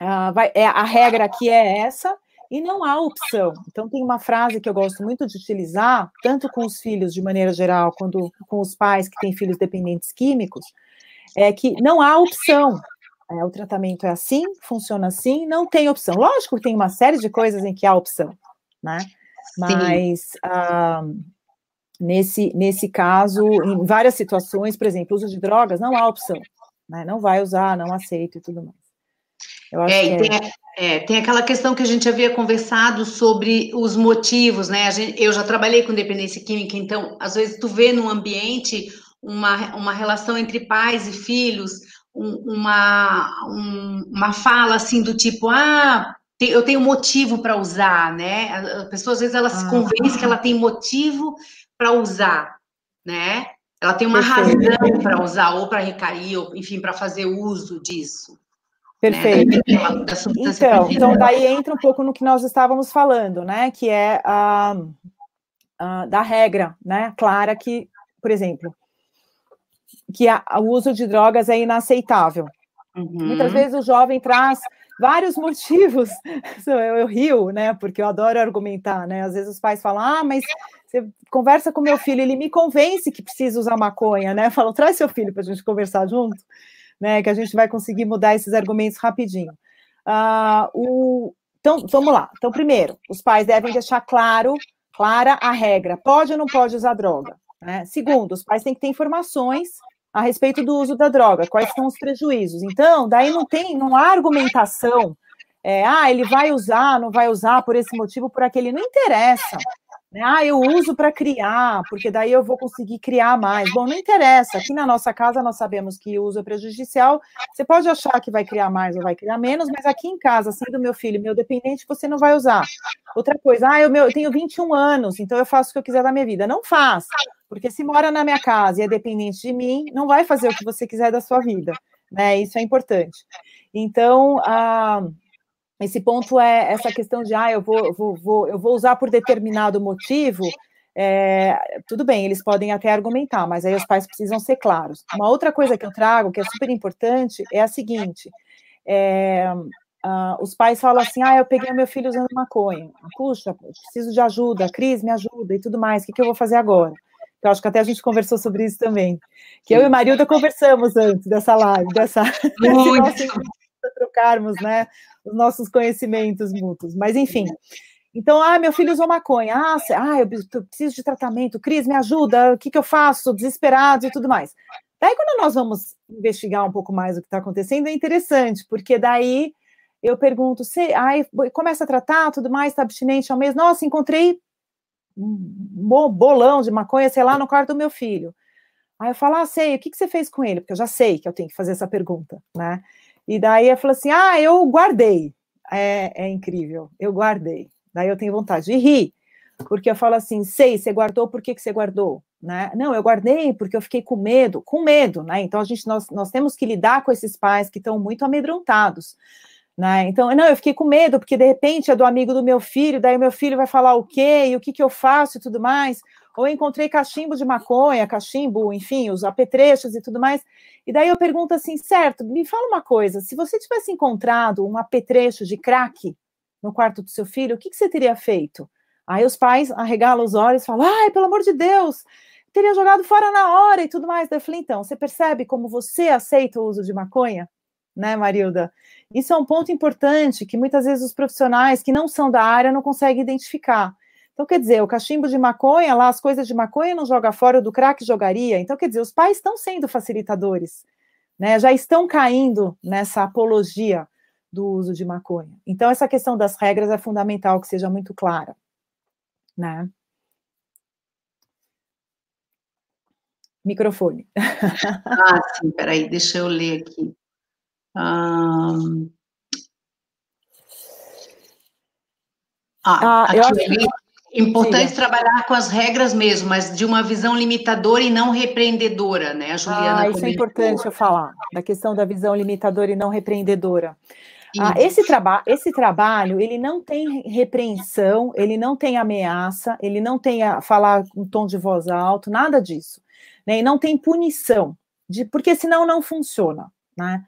ah, vai, é, a regra aqui é essa, e não há opção. Então, tem uma frase que eu gosto muito de utilizar, tanto com os filhos de maneira geral, quanto com os pais que têm filhos dependentes químicos, é que não há opção. É, o tratamento é assim, funciona assim, não tem opção. Lógico que tem uma série de coisas em que há opção, né? Mas ah, nesse, nesse caso, em várias situações, por exemplo, uso de drogas, não há opção né? Não vai usar, não aceito e tudo mais. Eu acho é, que tem, é... é, tem aquela questão que a gente havia conversado sobre os motivos, né? Gente, eu já trabalhei com dependência química, então, às vezes, tu vê num ambiente uma, uma relação entre pais e filhos, um, uma, um, uma fala assim do tipo, ah, eu tenho motivo para usar, né? A pessoa, às vezes, ela ah. se convence que ela tem motivo para usar, né? Ela tem uma Perfeito. razão para usar, ou para recair, ou, enfim, para fazer uso disso. Né, Perfeito. Né? então, então, daí entra um pouco no que nós estávamos falando, né? Que é a, a da regra, né? Clara que, por exemplo, que a, o uso de drogas é inaceitável. Uhum. Muitas vezes o jovem traz vários [LAUGHS] motivos. Eu, eu, rio, né? Porque eu adoro argumentar, né? Às vezes os pais falam: ah, mas você conversa com meu filho, ele me convence que precisa usar maconha, né? Fala, traz seu filho para a gente conversar junto, né? Que a gente vai conseguir mudar esses argumentos rapidinho. Uh, o... Então, vamos lá. Então, primeiro, os pais devem deixar claro, clara a regra: pode ou não pode usar droga. Né? Segundo, os pais têm que ter informações a respeito do uso da droga, quais são os prejuízos. Então, daí não tem, não há argumentação. É, ah, ele vai usar, não vai usar por esse motivo, por aquele. Não interessa. Né? Ah, eu uso para criar, porque daí eu vou conseguir criar mais. Bom, não interessa. Aqui na nossa casa nós sabemos que o uso é prejudicial. Você pode achar que vai criar mais ou vai criar menos, mas aqui em casa, sendo meu filho meu dependente, você não vai usar. Outra coisa, ah, eu, meu, eu tenho 21 anos, então eu faço o que eu quiser da minha vida. Não faz, porque se mora na minha casa e é dependente de mim, não vai fazer o que você quiser da sua vida. Né? Isso é importante. Então. Ah, esse ponto é essa questão de, ah, eu vou, vou, vou eu vou usar por determinado motivo, é, tudo bem, eles podem até argumentar, mas aí os pais precisam ser claros. Uma outra coisa que eu trago, que é super importante, é a seguinte: é, uh, os pais falam assim: ah, eu peguei meu filho usando maconha. Puxa, preciso de ajuda, Cris, me ajuda e tudo mais. O que, que eu vou fazer agora? Eu acho que até a gente conversou sobre isso também. Que eu e Marilda conversamos antes dessa live, dessa [LAUGHS] nosso, trocarmos, né, os nossos conhecimentos mútuos. Mas enfim. Então, ah, meu filho usou maconha. Ah, ah eu preciso de tratamento. Cris, me ajuda. O que, que eu faço? Desesperado e tudo mais. Daí, quando nós vamos investigar um pouco mais o que está acontecendo, é interessante, porque daí eu pergunto, você, aí começa a tratar, tudo mais, está abstinente ao mês. Nossa, encontrei um bolão de maconha, sei lá, no quarto do meu filho. Aí eu falo, ah, sei, o que, que você fez com ele? Porque eu já sei que eu tenho que fazer essa pergunta, né? E daí eu falo assim, ah, eu guardei. É, é incrível, eu guardei. Daí eu tenho vontade de rir, porque eu falo assim, sei, você guardou, por que, que você guardou? Né? Não, eu guardei porque eu fiquei com medo, com medo, né? Então a gente, nós, nós temos que lidar com esses pais que estão muito amedrontados. Né? Então, não, eu fiquei com medo, porque de repente é do amigo do meu filho, daí meu filho vai falar o quê, e o que, que eu faço e tudo mais. Ou encontrei cachimbo de maconha, cachimbo, enfim, os apetrechos e tudo mais. E daí eu pergunto assim, certo, me fala uma coisa, se você tivesse encontrado um apetrecho de crack no quarto do seu filho, o que, que você teria feito? Aí os pais arregalam os olhos e falam, ai, pelo amor de Deus, teria jogado fora na hora e tudo mais. Daí eu falei, então, você percebe como você aceita o uso de maconha? Né, Marilda? Isso é um ponto importante que muitas vezes os profissionais que não são da área não conseguem identificar. Então, quer dizer, o cachimbo de maconha, lá as coisas de maconha não joga fora, do crack jogaria. Então, quer dizer, os pais estão sendo facilitadores, né? Já estão caindo nessa apologia do uso de maconha. Então, essa questão das regras é fundamental que seja muito clara, né? Microfone. [LAUGHS] Ah, sim, peraí, deixa eu ler aqui. Ah, ah, eu acho que... Importante Diga. trabalhar com as regras mesmo, mas de uma visão limitadora e não repreendedora, né? A Juliana ah, isso comentou. é importante eu falar, da questão da visão limitadora e não repreendedora. Ah, esse, traba esse trabalho, ele não tem repreensão, ele não tem ameaça, ele não tem a falar com tom de voz alto, nada disso. Né? E não tem punição, de, porque senão não funciona. Né?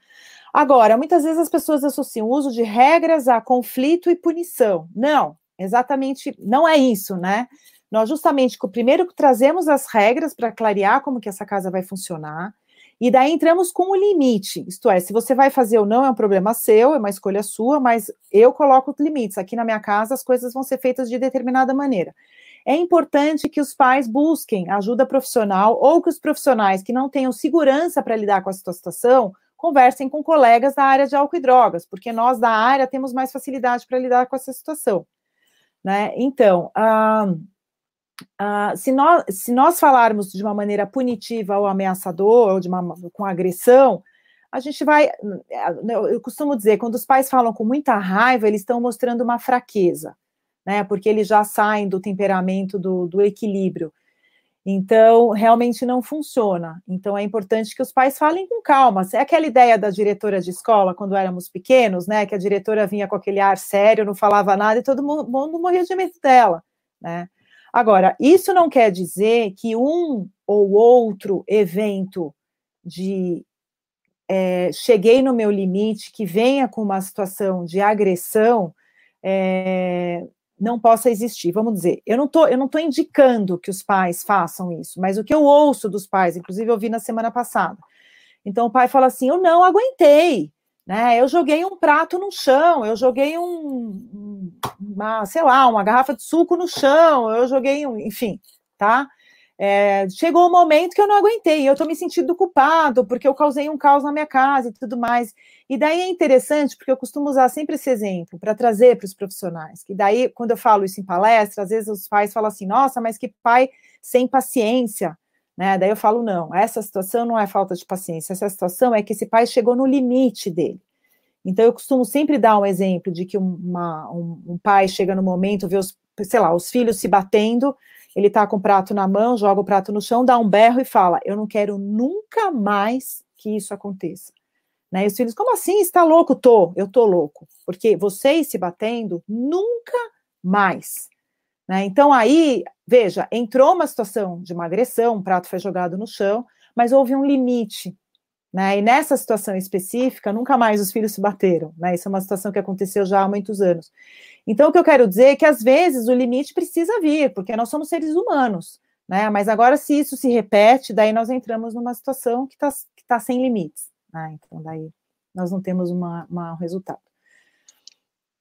Agora, muitas vezes as pessoas associam o uso de regras a conflito e punição. Não, exatamente, não é isso, né? Nós justamente, primeiro trazemos as regras para clarear como que essa casa vai funcionar, e daí entramos com o limite, isto é, se você vai fazer ou não é um problema seu, é uma escolha sua, mas eu coloco limites. Aqui na minha casa as coisas vão ser feitas de determinada maneira. É importante que os pais busquem ajuda profissional ou que os profissionais que não tenham segurança para lidar com a situação conversem com colegas da área de álcool e drogas, porque nós da área temos mais facilidade para lidar com essa situação. Né? Então, ah, ah, se, nós, se nós falarmos de uma maneira punitiva ou ameaçadora, ou de uma, com agressão, a gente vai. Eu costumo dizer, quando os pais falam com muita raiva, eles estão mostrando uma fraqueza, né? Porque eles já saem do temperamento do, do equilíbrio. Então, realmente não funciona. Então, é importante que os pais falem com calma. É aquela ideia da diretora de escola, quando éramos pequenos, né? Que a diretora vinha com aquele ar sério, não falava nada e todo mundo morria de medo dela, né? Agora, isso não quer dizer que um ou outro evento de é, cheguei no meu limite, que venha com uma situação de agressão, é, não possa existir. Vamos dizer, eu não tô, eu não tô indicando que os pais façam isso, mas o que eu ouço dos pais, inclusive eu vi na semana passada. Então o pai fala assim: "Eu não aguentei, né? Eu joguei um prato no chão, eu joguei um uma, sei lá, uma garrafa de suco no chão, eu joguei um, enfim, tá? É, chegou um momento que eu não aguentei, eu estou me sentindo culpado porque eu causei um caos na minha casa e tudo mais. E daí é interessante, porque eu costumo usar sempre esse exemplo para trazer para os profissionais. Que daí, quando eu falo isso em palestra, às vezes os pais falam assim: nossa, mas que pai sem paciência. Né? Daí eu falo: não, essa situação não é falta de paciência, essa situação é que esse pai chegou no limite dele. Então, eu costumo sempre dar um exemplo de que uma, um, um pai chega no momento, vê os, sei lá, os filhos se batendo ele está com o prato na mão, joga o prato no chão, dá um berro e fala: Eu não quero nunca mais que isso aconteça. Né? E os filhos, como assim? Está louco? Tô, eu tô louco. Porque vocês se batendo, nunca mais. Né? Então aí, veja, entrou uma situação de uma agressão, um prato foi jogado no chão, mas houve um limite. Né? E nessa situação específica, nunca mais os filhos se bateram. Né? Isso é uma situação que aconteceu já há muitos anos. Então, o que eu quero dizer é que às vezes o limite precisa vir, porque nós somos seres humanos. Né? Mas agora, se isso se repete, daí nós entramos numa situação que está que tá sem limites. Né? Então, daí nós não temos uma, uma, um resultado.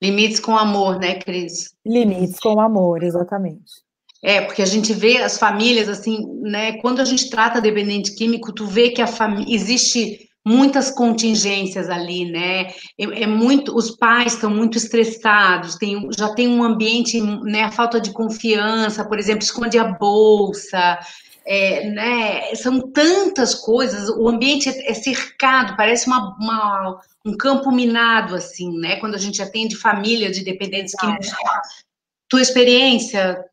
Limites com amor, né, Cris? Limites com amor, exatamente. É, porque a gente vê as famílias, assim, né, quando a gente trata dependente químico, tu vê que a família, existe muitas contingências ali, né, é, é muito, os pais estão muito estressados, tem, já tem um ambiente, né, a falta de confiança, por exemplo, esconde a bolsa, é, né, são tantas coisas, o ambiente é, é cercado, parece uma, uma, um campo minado, assim, né, quando a gente atende família de dependentes químicos. Tua experiência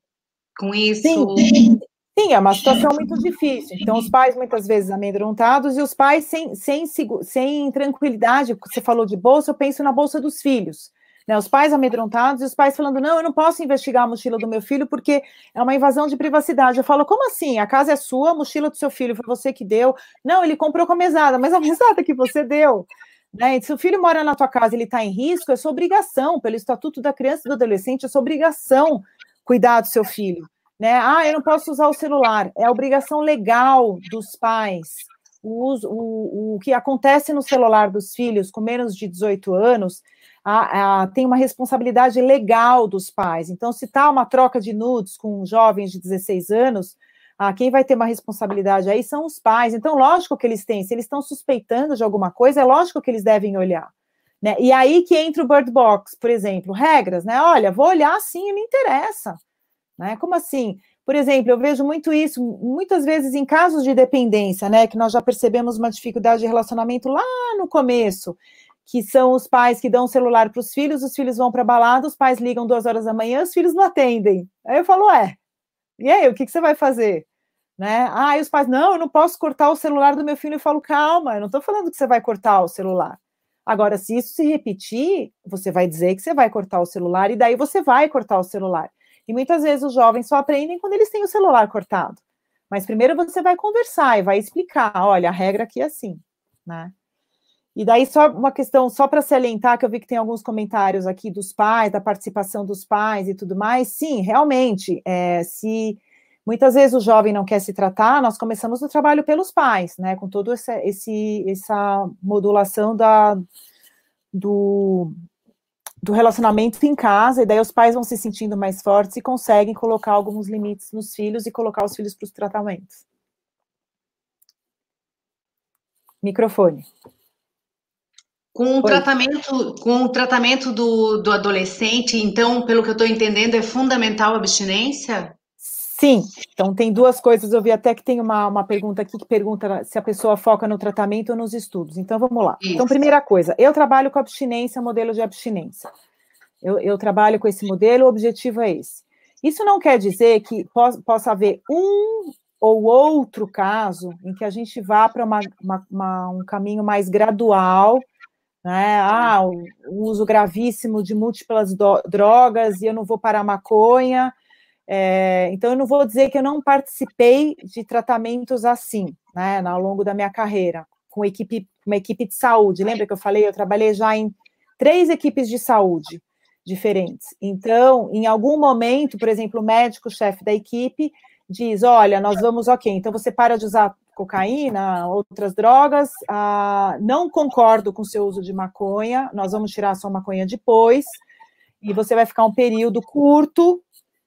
com isso? Sim. Sim, é uma situação muito difícil. Então, os pais muitas vezes amedrontados e os pais sem, sem, sem tranquilidade. Você falou de bolsa, eu penso na bolsa dos filhos. Né, os pais amedrontados e os pais falando: não, eu não posso investigar a mochila do meu filho porque é uma invasão de privacidade. Eu falo: como assim? A casa é sua, a mochila do seu filho foi você que deu. Não, ele comprou com a mesada, mas a [LAUGHS] mesada que você deu. Né? Se o filho mora na tua casa e ele está em risco, é sua obrigação, pelo Estatuto da Criança e do Adolescente, é sua obrigação cuidar do seu filho. Né? Ah, eu não posso usar o celular. É obrigação legal dos pais. O, o, o que acontece no celular dos filhos com menos de 18 anos a, a, tem uma responsabilidade legal dos pais. Então, se está uma troca de nudes com jovens de 16 anos, ah, quem vai ter uma responsabilidade aí são os pais. Então, lógico que eles têm. Se eles estão suspeitando de alguma coisa, é lógico que eles devem olhar. Né? E aí que entra o Bird Box, por exemplo, regras, né? Olha, vou olhar sim, me interessa. Né? Como assim? Por exemplo, eu vejo muito isso, muitas vezes em casos de dependência, né? Que nós já percebemos uma dificuldade de relacionamento lá no começo, que são os pais que dão o celular para os filhos, os filhos vão para a balada, os pais ligam duas horas da manhã, os filhos não atendem. Aí eu falo, é, e aí, o que, que você vai fazer? Né? Ah, e os pais, não, eu não posso cortar o celular do meu filho. Eu falo, calma, eu não estou falando que você vai cortar o celular. Agora, se isso se repetir, você vai dizer que você vai cortar o celular e daí você vai cortar o celular. Muitas vezes os jovens só aprendem quando eles têm o celular cortado. Mas primeiro você vai conversar e vai explicar, olha, a regra aqui é assim, né? E daí só uma questão, só para salientar, que eu vi que tem alguns comentários aqui dos pais, da participação dos pais e tudo mais. Sim, realmente, é, se Muitas vezes o jovem não quer se tratar, nós começamos o trabalho pelos pais, né? Com toda essa, esse, essa modulação da, do, do relacionamento em casa, e daí os pais vão se sentindo mais fortes e conseguem colocar alguns limites nos filhos e colocar os filhos para os tratamentos. Microfone. Com o tratamento, com o tratamento do, do adolescente, então, pelo que eu estou entendendo, é fundamental a abstinência? Sim, então tem duas coisas. Eu vi até que tem uma, uma pergunta aqui que pergunta se a pessoa foca no tratamento ou nos estudos. Então vamos lá. Então, Isso. Então, primeira coisa, eu trabalho com abstinência, modelo de abstinência. Eu, eu, trabalho com esse modelo, o objetivo é esse. Isso não quer dizer que possa, haver um ou outro caso em que a gente vá para um caminho mais gradual, né? Ah, o, o uso gravíssimo de múltiplas do, drogas e eu não vou parar maconha é, então, eu não vou dizer que eu não participei de tratamentos assim, né, ao longo da minha carreira, com equipe, uma equipe de saúde. Lembra que eu falei? Eu trabalhei já em três equipes de saúde diferentes. Então, em algum momento, por exemplo, o médico, chefe da equipe, diz: Olha, nós vamos, ok, então você para de usar cocaína, outras drogas, ah, não concordo com o seu uso de maconha, nós vamos tirar sua maconha depois, e você vai ficar um período curto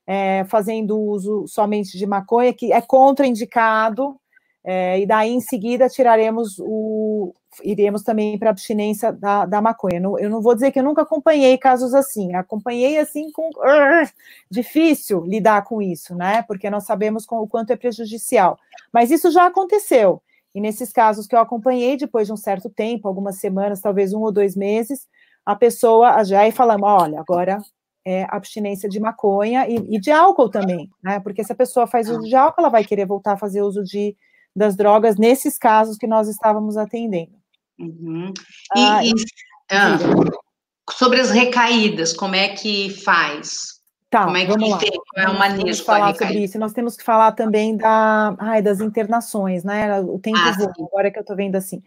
é, fazendo uso somente de maconha, que é contraindicado, é, e daí em seguida tiraremos o. iremos também para abstinência da, da maconha. Não, eu não vou dizer que eu nunca acompanhei casos assim, acompanhei assim com. Uh, difícil lidar com isso, né? Porque nós sabemos com, o quanto é prejudicial. Mas isso já aconteceu. E nesses casos que eu acompanhei, depois de um certo tempo, algumas semanas, talvez um ou dois meses, a pessoa já ia falando: olha, agora é, abstinência de maconha e, e, de álcool também, né? Porque se a pessoa faz uso de álcool, ela vai querer voltar a fazer uso de, das drogas nesses casos que nós estávamos atendendo. Uhum. E, ah, e ah, sobre as recaídas, como é que faz? Tá, Como é que vamos lá. Qual é o manejo falar sobre isso. Nós temos que falar também da, ai, das internações, né? O tempo ah, voa, agora que eu estou vendo assim.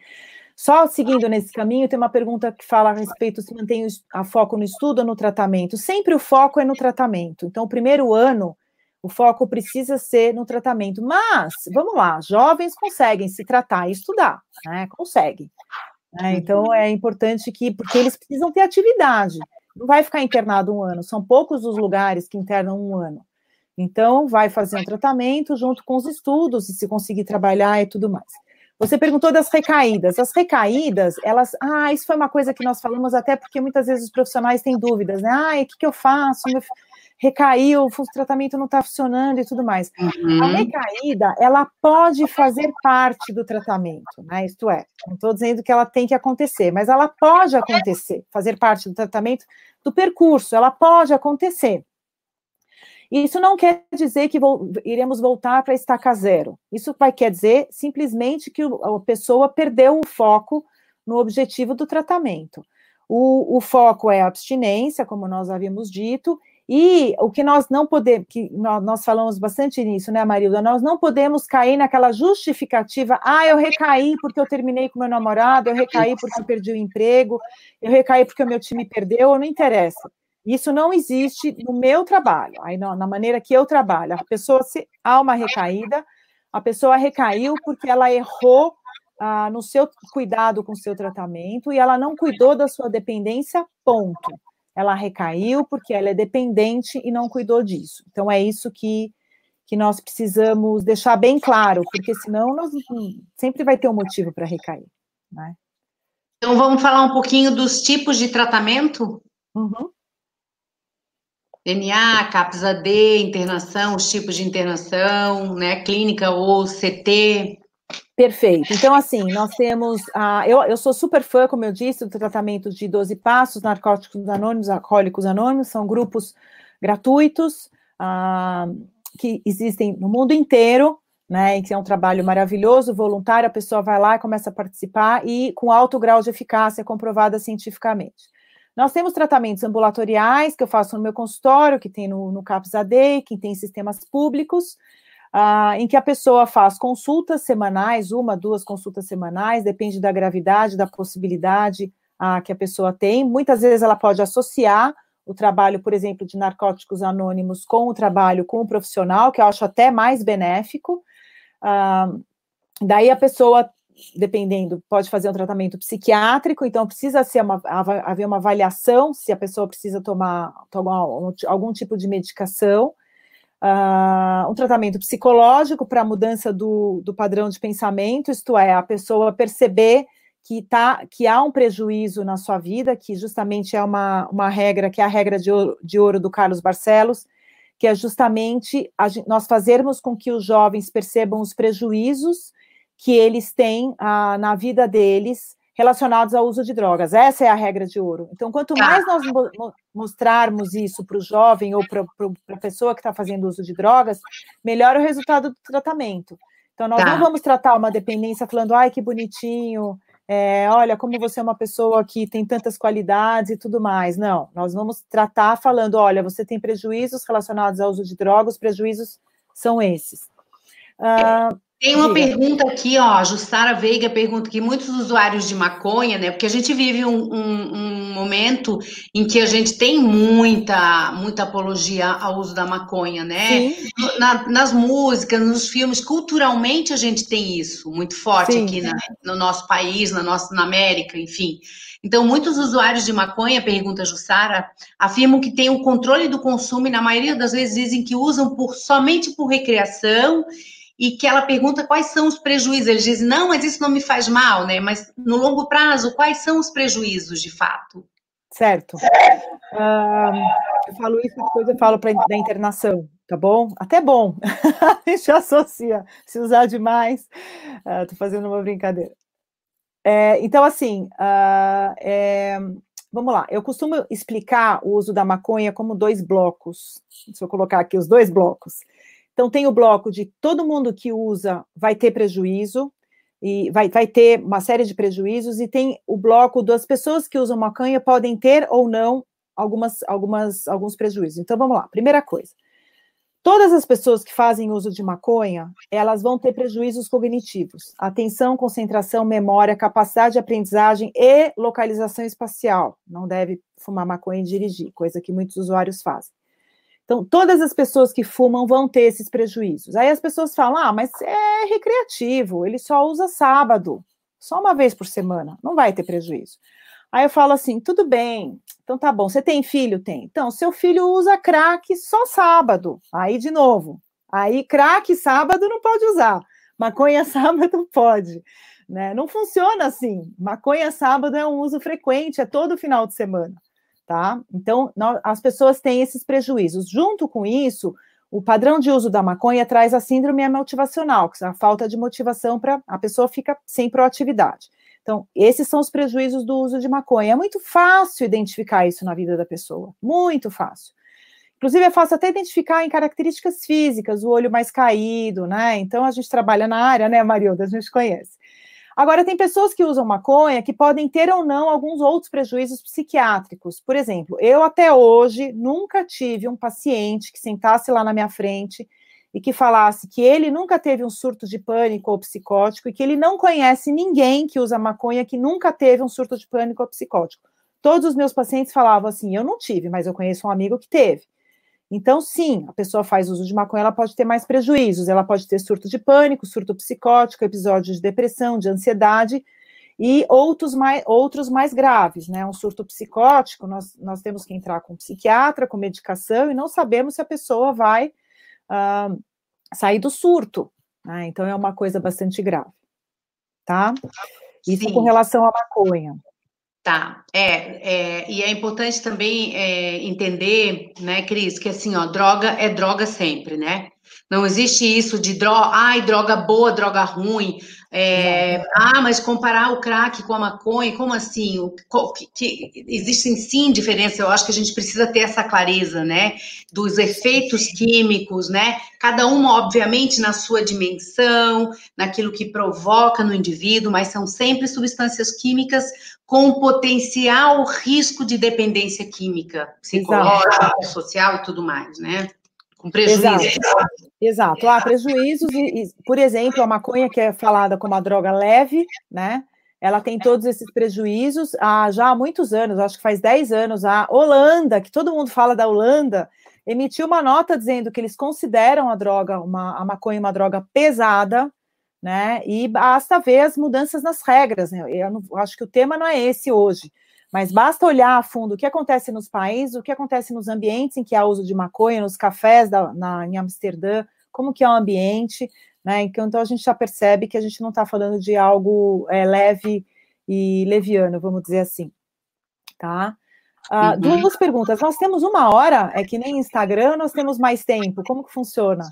Só seguindo nesse caminho, tem uma pergunta que fala a respeito se mantém a foco no estudo ou no tratamento. Sempre o foco é no tratamento. Então, o primeiro ano, o foco precisa ser no tratamento. Mas, vamos lá, jovens conseguem se tratar e estudar, né? Conseguem. Né? Então, é importante que, porque eles precisam ter atividade não vai ficar internado um ano, são poucos os lugares que internam um ano. Então, vai fazer um tratamento junto com os estudos, e se conseguir trabalhar e tudo mais. Você perguntou das recaídas. As recaídas, elas. Ah, isso foi uma coisa que nós falamos até porque muitas vezes os profissionais têm dúvidas, né? Ah, o que, que eu faço? Meu recaiu, o tratamento não está funcionando e tudo mais. Uhum. A recaída, ela pode fazer parte do tratamento, né? Isto é, não estou dizendo que ela tem que acontecer, mas ela pode acontecer, fazer parte do tratamento, do percurso, ela pode acontecer. Isso não quer dizer que vou, iremos voltar para estaca zero. Isso vai quer dizer simplesmente que a pessoa perdeu o foco no objetivo do tratamento. O, o foco é a abstinência, como nós havíamos dito, e o que nós não podemos, que nós, falamos bastante nisso, né, Marilda? Nós não podemos cair naquela justificativa, ah, eu recaí porque eu terminei com meu namorado, eu recaí porque eu perdi o emprego, eu recaí porque o meu time perdeu, não interessa. Isso não existe no meu trabalho, aí na maneira que eu trabalho. A pessoa, se há uma recaída, a pessoa recaiu porque ela errou ah, no seu cuidado com o seu tratamento e ela não cuidou da sua dependência, ponto ela recaiu porque ela é dependente e não cuidou disso. Então, é isso que, que nós precisamos deixar bem claro, porque senão nós sempre vai ter um motivo para recair. Né? Então, vamos falar um pouquinho dos tipos de tratamento? Uhum. DNA, CAPS-AD, internação, os tipos de internação, né, clínica ou CT. Perfeito. Então, assim, nós temos. A, eu, eu sou super fã, como eu disse, do tratamento de 12 passos, narcóticos anônimos, alcoólicos anônimos, são grupos gratuitos ah, que existem no mundo inteiro, né? Que é um trabalho maravilhoso, voluntário, a pessoa vai lá e começa a participar e com alto grau de eficácia comprovada cientificamente. Nós temos tratamentos ambulatoriais que eu faço no meu consultório, que tem no, no CAPS-AD, que tem sistemas públicos ah, em que a pessoa faz consultas semanais, uma, duas consultas semanais, depende da gravidade, da possibilidade ah, que a pessoa tem. Muitas vezes ela pode associar o trabalho, por exemplo, de narcóticos anônimos com o trabalho com o profissional, que eu acho até mais benéfico. Ah, daí a pessoa, dependendo, pode fazer um tratamento psiquiátrico, então precisa ser uma, haver uma avaliação se a pessoa precisa tomar, tomar algum tipo de medicação uh, um tratamento psicológico para a mudança do, do padrão de pensamento, isto é, a pessoa perceber que, tá, que há um prejuízo na sua vida, que justamente é uma, uma regra, que é a regra de ouro, de ouro do Carlos Barcelos, que é justamente a, nós fazermos com que os jovens percebam os prejuízos que eles têm ah, na vida deles relacionados ao uso de drogas. Essa é a regra de ouro. Então, quanto tá. mais nós mo mostrarmos isso para o jovem ou para a pessoa que está fazendo uso de drogas, melhor o resultado do tratamento. Então, nós tá. não vamos tratar uma dependência falando, ai, que bonitinho, é, olha, como você é uma pessoa que tem tantas qualidades e tudo mais. Não, nós vamos tratar falando, olha, você tem prejuízos relacionados ao uso de drogas, os prejuízos são esses. Uh, tem uma pergunta aqui, ó, Justara Veiga pergunta que muitos usuários de maconha, né? Porque a gente vive um, um, um, momento em que a gente tem muita, muita apologia ao uso da maconha, né? Na, nas músicas, nos filmes, culturalmente a gente tem isso muito forte Sim. aqui na, no nosso país, na nossa, na América, enfim. Então, muitos usuários de maconha, pergunta Jussara, afirmam que têm o controle do consumo e na maioria das vezes dizem que usam por somente por recreação e que ela pergunta quais são os prejuízos. Ele diz, não, mas isso não me faz mal, né? Mas no longo prazo, quais são os prejuízos de fato? Certo. Uh, eu falo isso, depois eu falo pra, da internação, tá bom? Até bom. [LAUGHS] A gente associa. Se usar demais, uh, tô fazendo uma brincadeira. É, então, assim, uh, é, vamos lá. Eu costumo explicar o uso da maconha como dois blocos. Se eu colocar aqui os dois blocos. Então, tem o bloco de todo mundo que usa vai ter prejuízo, e vai, vai ter uma série de prejuízos, e tem o bloco das pessoas que usam maconha podem ter ou não algumas, algumas, alguns prejuízos. Então, vamos lá. Primeira coisa. Todas as pessoas que fazem uso de maconha, elas vão ter prejuízos cognitivos, atenção, concentração, memória, capacidade de aprendizagem e localização espacial. Não deve fumar maconha e dirigir, coisa que muitos usuários fazem. Então, todas as pessoas que fumam vão ter esses prejuízos. Aí as pessoas falam: ah, mas é recreativo, ele só usa sábado, só uma vez por semana, não vai ter prejuízo. Aí eu falo assim: tudo bem, então tá bom, você tem filho? Tem. Então, seu filho usa crack só sábado. Aí, de novo, aí crack sábado não pode usar, maconha [LAUGHS] sábado pode. Né? Não funciona assim. Maconha sábado é um uso frequente, é todo final de semana tá? Então, nós, as pessoas têm esses prejuízos. Junto com isso, o padrão de uso da maconha traz a síndrome motivacional, que é a falta de motivação para a pessoa fica sem proatividade. Então, esses são os prejuízos do uso de maconha. É muito fácil identificar isso na vida da pessoa, muito fácil. Inclusive, é fácil até identificar em características físicas, o olho mais caído, né? Então, a gente trabalha na área, né, Marilda? A gente conhece. Agora, tem pessoas que usam maconha que podem ter ou não alguns outros prejuízos psiquiátricos. Por exemplo, eu até hoje nunca tive um paciente que sentasse lá na minha frente e que falasse que ele nunca teve um surto de pânico ou psicótico e que ele não conhece ninguém que usa maconha que nunca teve um surto de pânico ou psicótico. Todos os meus pacientes falavam assim: eu não tive, mas eu conheço um amigo que teve. Então, sim, a pessoa faz uso de maconha, ela pode ter mais prejuízos, ela pode ter surto de pânico, surto psicótico, episódios de depressão, de ansiedade e outros mais, outros mais graves, né? Um surto psicótico, nós, nós temos que entrar com psiquiatra, com medicação, e não sabemos se a pessoa vai sair do surto, né? Então, é uma coisa bastante grave, tá? Isso Sim. com relação à maconha. Tá, é, é, e é importante também é, entender, né, Cris, que assim, ó, droga é droga sempre, né? Não existe isso de droga, ai, droga boa, droga ruim. É, ah, mas comparar o crack com a maconha, como assim? O, que, que, existem sim diferenças, eu acho que a gente precisa ter essa clareza, né? Dos efeitos químicos, né? Cada uma, obviamente, na sua dimensão, naquilo que provoca no indivíduo, mas são sempre substâncias químicas com potencial risco de dependência química, psicológica, Exato. social e tudo mais, né? Com prejuízos. Exato. Exato. Há prejuízos, e, e, por exemplo, a maconha, que é falada como uma droga leve, né? Ela tem todos esses prejuízos há, já há muitos anos, acho que faz 10 anos, a Holanda, que todo mundo fala da Holanda, emitiu uma nota dizendo que eles consideram a droga, uma, a maconha uma droga pesada, né? E basta ver as mudanças nas regras. Né? Eu não, acho que o tema não é esse hoje, mas basta olhar a fundo o que acontece nos países, o que acontece nos ambientes em que há uso de maconha, nos cafés da, na, em Amsterdã, como que é o ambiente, né? Então, então a gente já percebe que a gente não está falando de algo é, leve e leviano, vamos dizer assim, tá? Ah, uhum. Duas perguntas. Nós temos uma hora, é que nem Instagram, nós temos mais tempo. Como que funciona?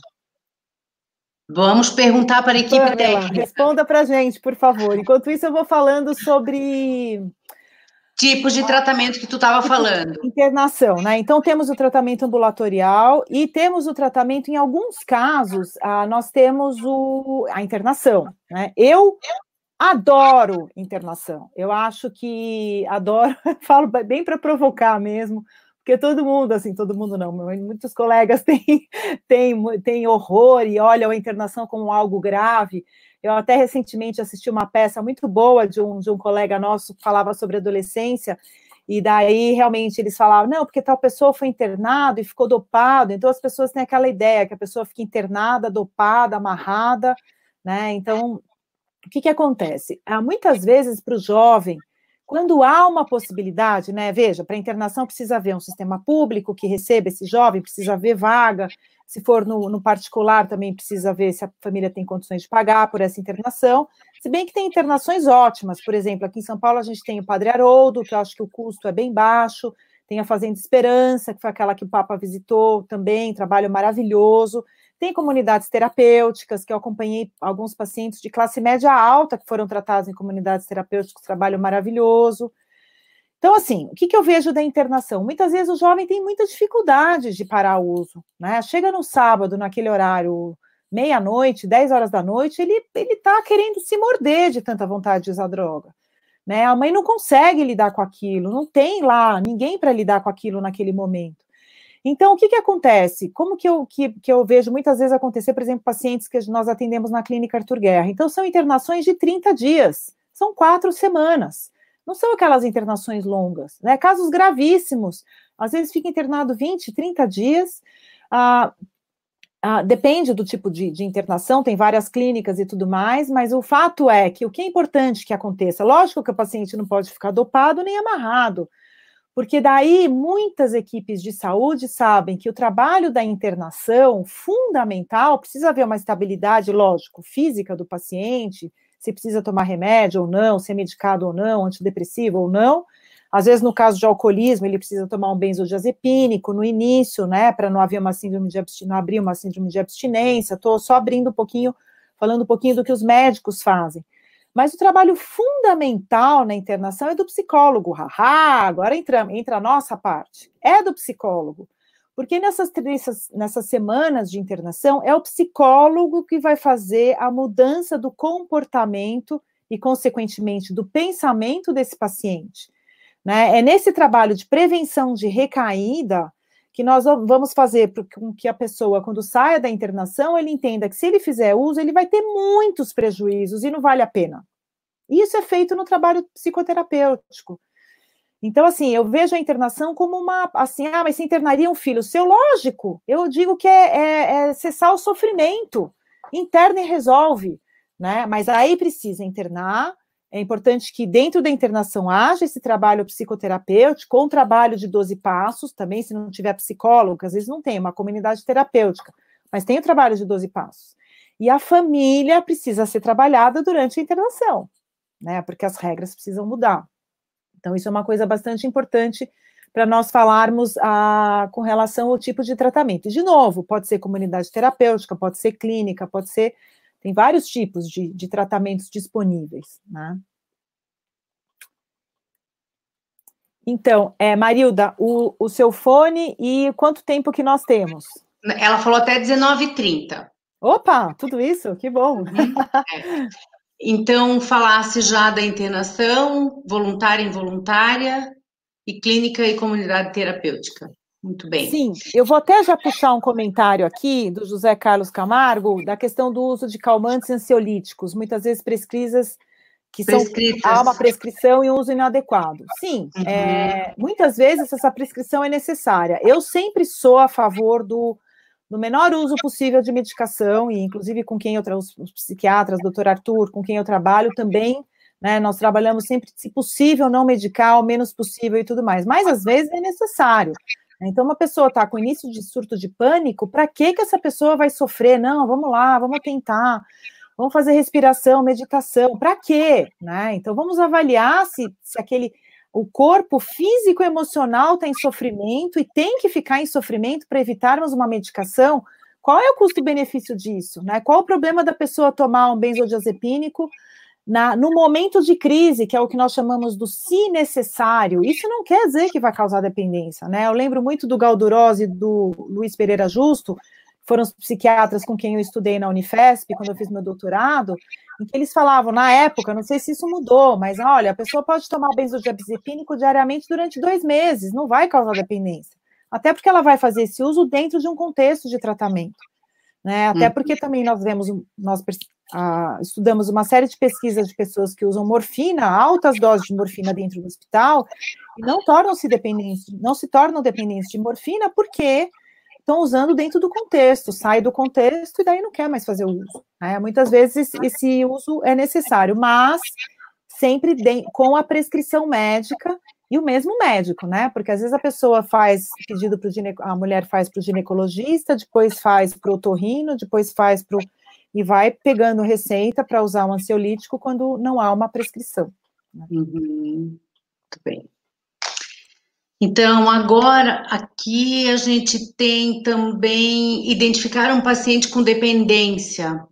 Vamos perguntar para a equipe Pamela, técnica. Responda para a gente, por favor. Enquanto isso, eu vou falando sobre. Tipos de tratamento que tu estava falando. Internação, né? Então, temos o tratamento ambulatorial e temos o tratamento, em alguns casos, ah, nós temos o, a internação, né? Eu adoro internação. Eu acho que adoro, [LAUGHS] falo bem para provocar mesmo, porque todo mundo, assim, todo mundo não, muitos colegas [LAUGHS] têm, têm, têm horror e olham a internação como algo grave. Eu até recentemente assisti uma peça muito boa de um, de um colega nosso que falava sobre adolescência, e daí realmente eles falavam, não, porque tal pessoa foi internado e ficou dopado, então as pessoas têm aquela ideia que a pessoa fica internada, dopada, amarrada, né? Então, o que, que acontece? Há muitas vezes para o jovem quando há uma possibilidade, né? Veja, para internação precisa haver um sistema público que receba esse jovem, precisa haver vaga. Se for no, no, particular, também precisa ver se a família tem condições de pagar por essa internação. Se bem que tem internações ótimas, por exemplo, aqui em São Paulo a gente tem o Padre Haroldo, que eu acho que o custo é bem baixo, tem a Fazenda Esperança, que foi aquela que o Papa visitou também, trabalho maravilhoso. Tem comunidades terapêuticas, que eu acompanhei alguns pacientes de classe média alta que foram tratados em comunidades terapêuticas, trabalho maravilhoso. Então, assim, o que, que eu vejo da internação? Muitas vezes o jovem tem muita dificuldade de parar o uso, né? Chega no sábado, naquele horário, meia-noite, 10 horas da noite, ele, ele tá querendo se morder de tanta vontade de usar droga. Né? A mãe não consegue lidar com aquilo, não tem lá ninguém para lidar com aquilo naquele momento. Então, o que, que acontece? Como que eu, que, que eu vejo muitas vezes acontecer, por exemplo, pacientes que nós atendemos na clínica Arthur Guerra? Então, são internações de 30 dias, são quatro semanas. Não são aquelas internações longas, né? Casos gravíssimos. Às vezes fica internado 20, 30 dias. Ah, ah, depende do tipo de, de, internação, tem várias clínicas e tudo mais, mas o fato é que o que é importante que aconteça, lógico que o paciente não pode ficar dopado nem amarrado, porque daí muitas equipes de saúde sabem que o trabalho da internação, fundamental, precisa haver uma estabilidade, lógico, física do paciente, se precisa tomar remédio ou não, se é medicado ou não, antidepressivo ou não, às vezes, no caso de alcoolismo, ele precisa tomar um benzodiazepínico no início, né, para não haver uma síndrome de não abrir uma síndrome de abstinência. Estou só abrindo um pouquinho, falando um pouquinho do que os médicos fazem. Mas o trabalho fundamental na internação é do psicólogo. Haha, agora entra, entra a nossa parte. É do psicólogo. Porque nessas, nessas, nessas semanas de internação, é o psicólogo que vai fazer a mudança do comportamento e, consequentemente, do pensamento desse paciente. Né? É nesse trabalho de prevenção de recaída que nós vamos fazer com que a pessoa, quando saia da internação, ele entenda que se ele fizer uso, ele vai ter muitos prejuízos e não vale a pena. Isso é feito no trabalho psicoterapêutico. Então, assim, eu vejo a internação como uma, assim, ah, mas se internaria um filho seu? Lógico, eu digo que é, é, é cessar o sofrimento, interna e resolve, né? Mas aí precisa internar, é importante que dentro da internação haja esse trabalho psicoterapêutico, com trabalho de 12 passos, também se não tiver psicólogo, às vezes não tem, uma comunidade terapêutica, mas tem o trabalho de 12 passos. E a família precisa ser trabalhada durante a internação, né? Porque as regras precisam mudar. Então, isso é uma coisa bastante importante para nós falarmos a, com relação ao tipo de tratamento. de novo, pode ser comunidade terapêutica, pode ser clínica, pode ser tem vários tipos de, de tratamentos disponíveis, né? Então, é, Marilda, o, o seu fone e quanto tempo que nós temos? Ela falou até 19h30. Opa, tudo isso? Que bom. Uhum, é. Então, falasse já da internação, voluntária e involuntária, e clínica e comunidade terapêutica. Muito bem. Sim, eu vou até já puxar um comentário aqui do José Carlos Camargo da questão do uso de calmantes ansiolíticos, muitas vezes prescritas que são há uma prescrição e um uso inadequado. Sim, uhum. é, muitas vezes essa prescrição é necessária. Eu sempre sou a favor do, do menor uso possível de medicação, e inclusive com quem eu os, os psiquiatras, doutor Arthur, com quem eu trabalho também, né, nós trabalhamos sempre, se possível, não medicar, o menos possível e tudo mais, mas às vezes é necessário. Então, uma pessoa está com início de surto de pânico, para que que essa pessoa vai sofrer? Não, vamos lá, vamos tentar, vamos fazer respiração, meditação, para quê? Né? Então, vamos avaliar se, se aquele o corpo físico e emocional está em sofrimento e tem que ficar em sofrimento para evitarmos uma medicação. Qual é o custo-benefício disso? Né? Qual o problema da pessoa tomar um benzodiazepínico na, no momento de crise, que é o que nós chamamos do se necessário, isso não quer dizer que vai causar dependência, né? Eu lembro muito do Galdurose e do Luiz Pereira Justo, foram os psiquiatras com quem eu estudei na Unifesp, quando eu fiz meu doutorado, em que eles falavam, na época, não sei se isso mudou, mas olha, a pessoa pode tomar benzodiazepínico diariamente durante dois meses, não vai causar dependência. Até porque ela vai fazer esse uso dentro de um contexto de tratamento. Né? Até hum. porque também nós vemos, nós ah, estudamos uma série de pesquisas de pessoas que usam morfina, altas doses de morfina dentro do hospital, e não tornam-se dependentes, não se tornam dependentes de morfina porque estão usando dentro do contexto, sai do contexto e daí não quer mais fazer o uso. Né? Muitas vezes esse uso é necessário, mas sempre de, com a prescrição médica e o mesmo médico, né? Porque às vezes a pessoa faz pedido para a mulher faz para o ginecologista, depois faz para o otorrino, depois faz para o e vai pegando receita para usar um ansiolítico quando não há uma prescrição. Né? Uhum. Muito bem. Então, agora, aqui a gente tem também identificar um paciente com dependência.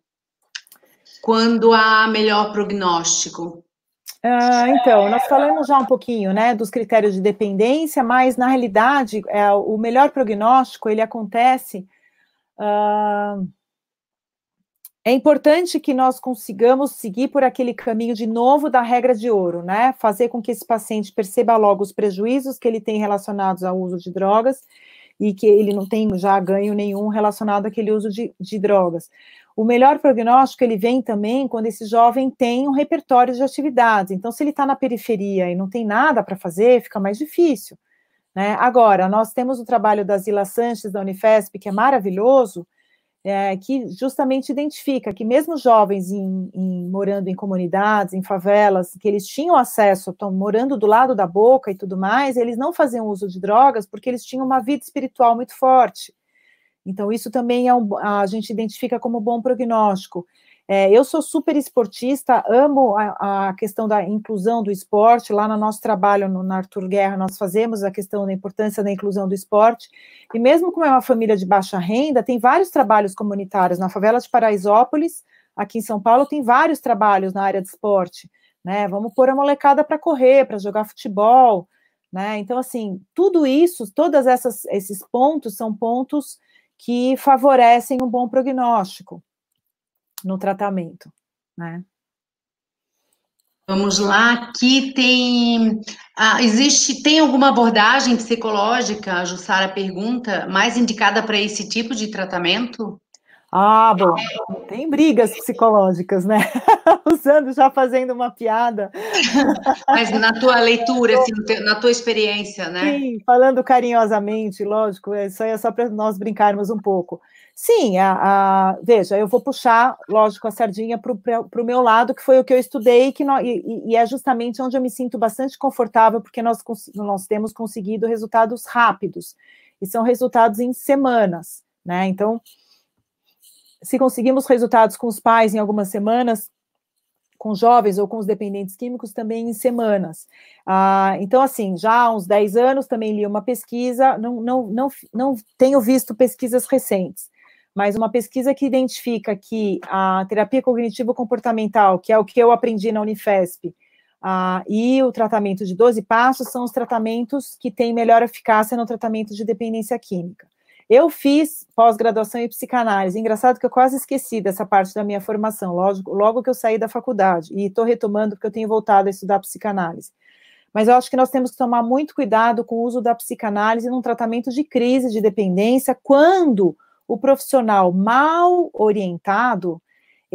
Quando há melhor prognóstico? Ah, então, nós falamos já um pouquinho, né, dos critérios de dependência, mas na realidade, é, o melhor prognóstico ele acontece uh, é importante que nós consigamos seguir por aquele caminho de novo da regra de ouro, né? Fazer com que esse paciente perceba logo os prejuízos que ele tem relacionados ao uso de drogas e que ele não tem já ganho nenhum relacionado àquele uso de, de drogas. O melhor prognóstico ele vem também quando esse jovem tem um repertório de atividades. Então, se ele está na periferia e não tem nada para fazer, fica mais difícil. Né? Agora, nós temos o trabalho da Zila Sanches, da Unifesp, que é maravilhoso, é, que justamente identifica que mesmo jovens em, em, morando em comunidades, em favelas, que eles tinham acesso, estão morando do lado da boca e tudo mais, eles não faziam uso de drogas porque eles tinham uma vida espiritual muito forte. Então, isso também é um, a gente identifica como bom prognóstico. É, eu sou super esportista, amo a, a, questão da inclusão do esporte. Lá no nosso trabalho no, na Arthur Guerra, nós fazemos a questão da importância da inclusão do esporte. E mesmo como é uma família de baixa renda, tem vários trabalhos comunitários. Na favela de Paraisópolis, aqui em São Paulo, tem vários trabalhos na área de esporte. Né? Vamos pôr a molecada para correr, para jogar futebol. Né? Então, assim, tudo isso, todos esses pontos são pontos que favorecem um bom prognóstico no tratamento, né? Vamos lá, aqui tem. Ah, existe, tem alguma abordagem psicológica, a Jussara pergunta, mais indicada para esse tipo de tratamento? Ah, bom, tem brigas psicológicas, né? [LAUGHS] Usando, já fazendo uma piada. Mas na tua leitura, assim, na tua experiência, né? Sim, falando carinhosamente, lógico, isso aí é só para nós brincarmos um pouco. Sim, a, a, veja, eu vou puxar, lógico, a sardinha para o meu lado, que foi o que eu estudei, que no, e, e, é justamente onde eu me sinto bastante confortável, porque nós, nós temos conseguido resultados rápidos, e são resultados em semanas, né? Então, se conseguimos resultados com os pais em algumas semanas, com jovens ou com os dependentes químicos também em semanas. Ah, então, assim, já há uns 10 anos também li uma pesquisa, não, não, não, não tenho visto pesquisas recentes, mas uma pesquisa que identifica que a terapia cognitivo-comportamental, que é o que eu aprendi na Unifesp, ah, e o tratamento de 12 passos são os tratamentos que têm melhor eficácia no tratamento de dependência química. Eu fiz pós-graduação em psicanálise. Engraçado que eu quase esqueci dessa parte da minha formação, lógico, logo que eu saí da faculdade. E estou retomando porque eu tenho voltado a estudar psicanálise. Mas eu acho que nós temos que tomar muito cuidado com o uso da psicanálise num tratamento de crise de dependência, quando o profissional mal orientado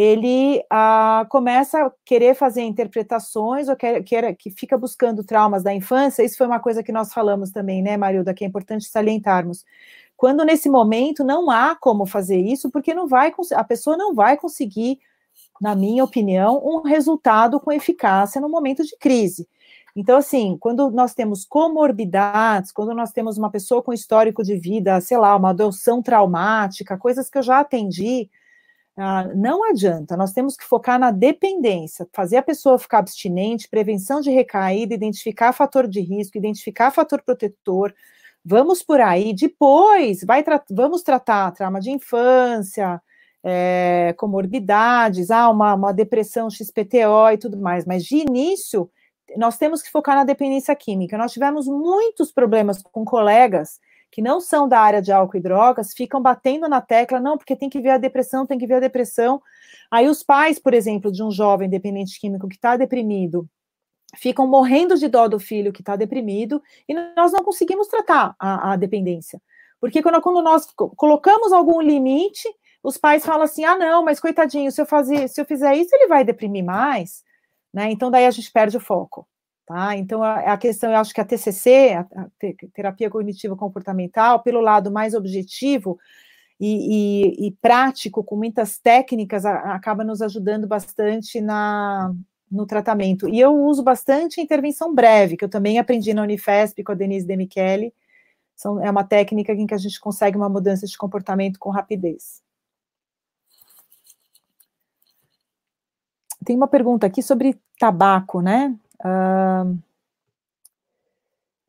ele ah, começa a querer fazer interpretações ou quer, quer, que fica buscando traumas da infância. Isso foi uma coisa que nós falamos também, né, Marilda, que é importante salientarmos. Quando nesse momento não há como fazer isso, porque não vai a pessoa não vai conseguir, na minha opinião, um resultado com eficácia no momento de crise. Então, assim, quando nós temos comorbidades, quando nós temos uma pessoa com histórico de vida, sei lá, uma adoção traumática, coisas que eu já atendi, ah, não adianta, nós temos que focar na dependência, fazer a pessoa ficar abstinente, prevenção de recaída, identificar fator de risco, identificar fator protetor, vamos por aí, depois vai tra vamos tratar trauma de infância, é, comorbidades, ah, uma, uma depressão XPTO e tudo mais, mas de início nós temos que focar na dependência química. Nós tivemos muitos problemas com colegas que não são da área de álcool e drogas, ficam batendo na tecla, não, porque tem que ver a depressão, tem que ver a depressão. Aí os pais, por exemplo, de um jovem dependente químico que está deprimido, ficam morrendo de dó do filho que está deprimido, e nós não conseguimos tratar a, a dependência. Porque quando, quando, nós colocamos algum limite, os pais falam assim: ah, não, mas coitadinho, se eu, fazer, se eu fizer isso, ele vai deprimir mais. Né? Então, daí a gente perde o foco. Tá? Então, a, a questão, eu acho que a TCC, a, a terapia cognitivo comportamental, pelo lado mais objetivo e, e, e prático, com muitas técnicas, a, acaba nos ajudando bastante na, no tratamento. E eu uso bastante a intervenção breve, que eu também aprendi na Unifesp com a Denise Demichele. São, é uma técnica em que a gente consegue uma mudança de comportamento com rapidez. Tem uma pergunta aqui sobre tabaco, né? Uh,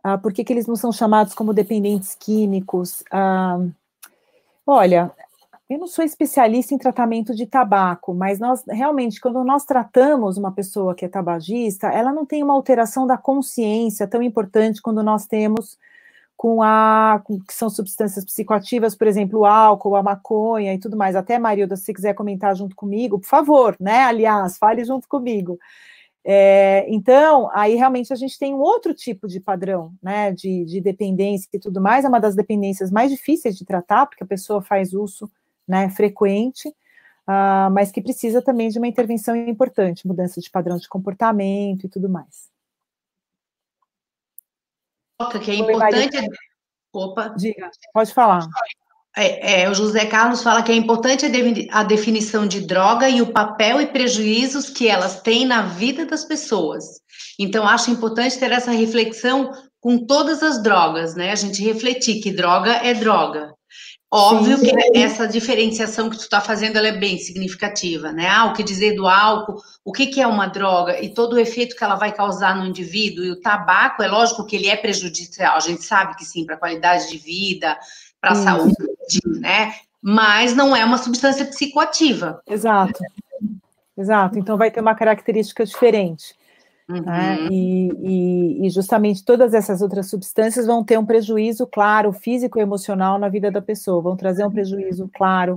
uh, por que, que eles não são chamados como dependentes químicos? Uh, olha, eu não sou especialista em tratamento de tabaco, mas nós realmente, quando nós tratamos uma pessoa que é tabagista, ela não tem uma alteração da consciência tão importante quando nós temos com a com, que são substâncias psicoativas, por exemplo, o álcool, a maconha e tudo mais. Até, Marilda, se quiser comentar junto comigo, por favor, né? Aliás, fale junto comigo. É, então, aí realmente a gente tem um outro tipo de padrão, né, de, de, dependência e tudo mais, é uma das dependências mais difíceis de tratar, porque a pessoa faz uso, né, frequente, uh, mas que precisa também de uma intervenção importante, mudança de padrão de comportamento e tudo mais. Que é importante. Opa. Diga, pode falar. É, é, o José Carlos fala que é importante a definição de droga e o papel e prejuízos que elas têm na vida das pessoas. Então, acho importante ter essa reflexão com todas as drogas, né? A gente refletir que droga é droga. Óbvio Sim. que essa diferenciação que tu está fazendo ela é bem significativa, né? Ah, o que dizer do álcool, o que, que é uma droga e todo o efeito que ela vai causar no indivíduo. E o tabaco, é lógico que ele é prejudicial, a gente sabe que sim, para a qualidade de vida, para a saúde, né? Mas não é uma substância psicoativa. Exato. Exato. Então vai ter uma característica diferente. Uhum. Né? E, e, e, justamente todas essas outras substâncias vão ter um prejuízo claro, físico e emocional na vida da pessoa, vão trazer um prejuízo claro.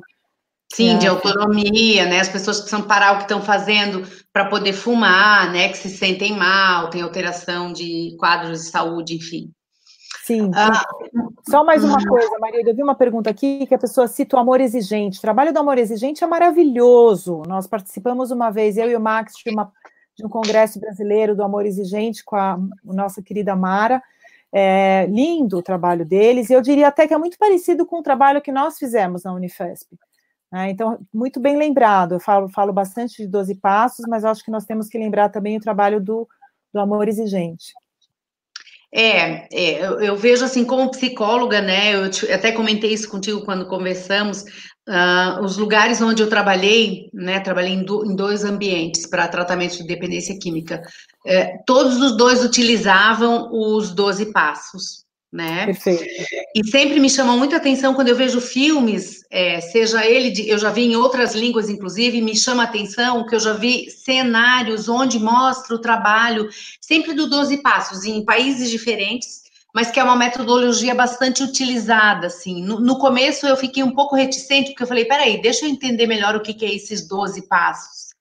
Sim, né? de autonomia, né? As pessoas precisam parar o que estão fazendo para poder fumar, né? Que se sentem mal, tem alteração de quadros de saúde, enfim. Sim. Ah, Só mais uma coisa, Maria, eu vi uma pergunta aqui que a pessoa cita o amor exigente. O trabalho do amor exigente é maravilhoso. Nós participamos uma vez, eu e o Max, de uma de um congresso brasileiro do amor exigente com a nossa querida Mara. É, lindo o trabalho deles, e eu diria até que é muito parecido com o trabalho que nós fizemos na Unifesp. Né? Então, muito bem lembrado, eu falo, falo bastante de 12 passos, mas acho que nós temos que lembrar também o trabalho do, do amor exigente. É, é eu, eu, vejo assim, como psicóloga, né? Eu te, até comentei isso contigo quando conversamos. Uh, os lugares onde eu trabalhei, né? Trabalhei em, do, em dois ambientes para tratamento de dependência química. É, todos os dois utilizavam os 12 passos né? Perfeito. E sempre me chamam muita atenção quando eu vejo filmes, é, seja ele, de, eu já vi em outras línguas, inclusive, me chama atenção que eu já vi cenários onde mostra o trabalho, sempre do 12 passos, em países diferentes, mas que é uma metodologia bastante utilizada, assim. No, no começo eu fiquei um pouco reticente, porque eu falei, peraí, deixa eu entender melhor o que, que é esses 12 passos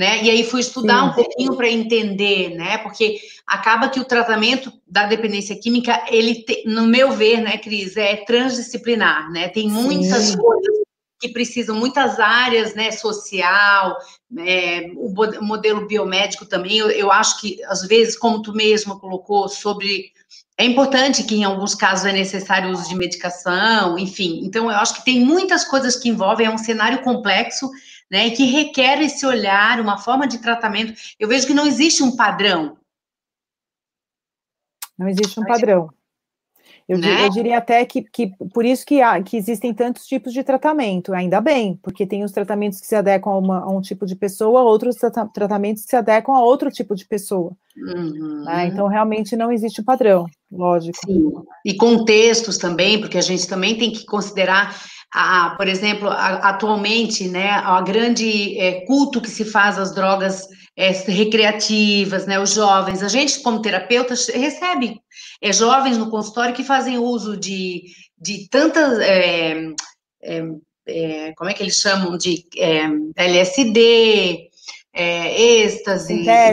né? E aí fui estudar Sim. um pouquinho para entender, né? Porque acaba que o tratamento da dependência química, ele, te, no meu ver, né, Cris, é transdisciplinar, né? Tem muitas Sim. coisas que precisam, muitas áreas, né? Social, é, o modelo biomédico também. Eu, eu acho que, às vezes, como tu mesma colocou, sobre é importante que, em alguns casos, é necessário o uso de medicação, enfim. Então, eu acho que tem muitas coisas que envolvem, é um cenário complexo né, e que requer esse olhar, uma forma de tratamento. Eu vejo que não existe um padrão. Não existe um padrão. Eu, né? eu diria até que, que por isso que, há, que existem tantos tipos de tratamento, ainda bem, porque tem os tratamentos que se adequam a, uma, a um tipo de pessoa, outros tratamentos que se adequam a outro tipo de pessoa. Uhum. Né? Então, realmente não existe um padrão, lógico. Sim. E contextos também, porque a gente também tem que considerar a, por exemplo, a, atualmente, né, a grande é, culto que se faz às drogas é, recreativas, né, os jovens, a gente como terapeutas recebe é, jovens no consultório que fazem uso de, de tantas, é, é, é como é que eles chamam, de LSD, é, êxtase, né,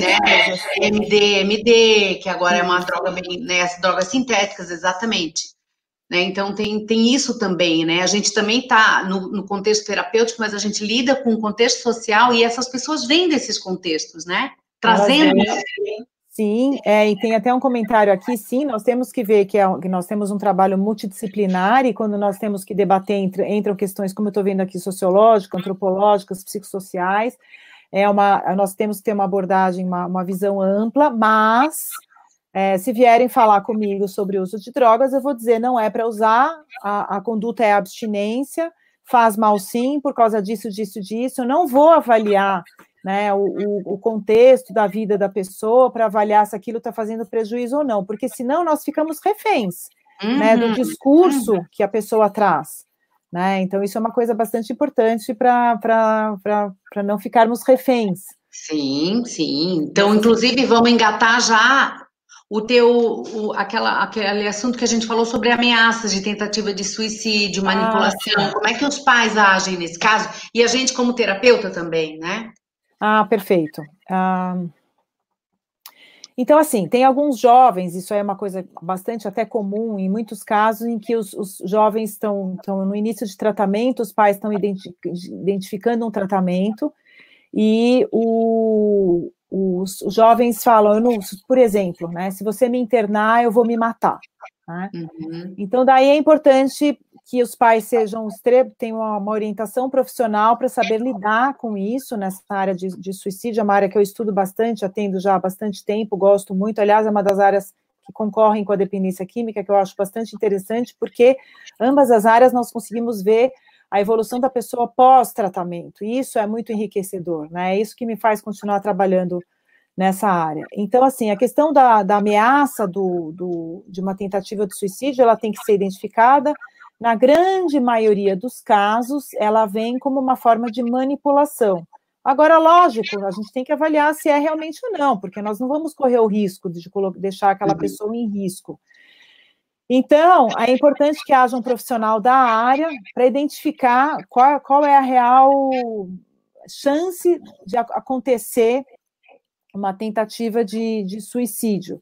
MD, MD, que agora é uma droga bem, né, as drogas sintéticas, exatamente. Né? Então, tem, tem isso também, né? A gente também está no, no, contexto terapêutico, mas a gente lida com o contexto social e essas pessoas vêm desses contextos, né? Trazendo. Sim, é, e tem até um comentário aqui, sim, nós temos que ver que, é, que nós temos um trabalho multidisciplinar e quando nós temos que debater, entre, entram questões, como eu estou vendo aqui, sociológicas, antropológicas, psicossociais, é uma, nós temos que ter uma abordagem, uma, uma visão ampla, mas é, se vierem falar comigo sobre o uso de drogas, eu vou dizer não é para usar, a, a, conduta é abstinência, faz mal sim, por causa disso, disso, disso. Eu não vou avaliar né, o, o, contexto da vida da pessoa para avaliar se aquilo está fazendo prejuízo ou não, porque senão nós ficamos reféns uhum. né, do uhum. discurso uhum. que a pessoa traz. Né? Então, isso é uma coisa bastante importante para não ficarmos reféns. Sim, sim. Então, inclusive, vamos engatar já o teu, o, aquela, aquele assunto que a gente falou sobre ameaças de tentativa de suicídio, ah, manipulação, ah, como é que os pais agem nesse caso? E a gente como terapeuta também, né? Ah, perfeito. Ah, então, assim, tem alguns jovens, isso é uma coisa bastante até comum em muitos casos, em que os, os jovens estão, estão no início de tratamento, os pais estão identificando um tratamento, e o, os, os, jovens falam, não, por exemplo, né, se você me internar, eu vou me matar. Né? Uhum. Então, daí é importante que os pais sejam tenham uma orientação profissional para saber lidar com isso nessa área de, de, suicídio, é uma área que eu estudo bastante, atendo já há bastante tempo, gosto muito, aliás, é uma das áreas que concorrem com a dependência química, que eu acho bastante interessante, porque ambas as áreas nós conseguimos ver a evolução da pessoa pós-tratamento. E isso é muito enriquecedor, né? É isso que me faz continuar trabalhando nessa área. Então, assim, a questão da, da ameaça do, do, de uma tentativa de suicídio, ela tem que ser identificada. Na grande maioria dos casos, ela vem como uma forma de manipulação. Agora, lógico, a gente tem que avaliar se é realmente ou não, porque nós não vamos correr o risco de deixar aquela uhum. pessoa em risco. Então, é importante que haja um profissional da área para identificar qual, qual é a real chance de acontecer uma tentativa de, de suicídio.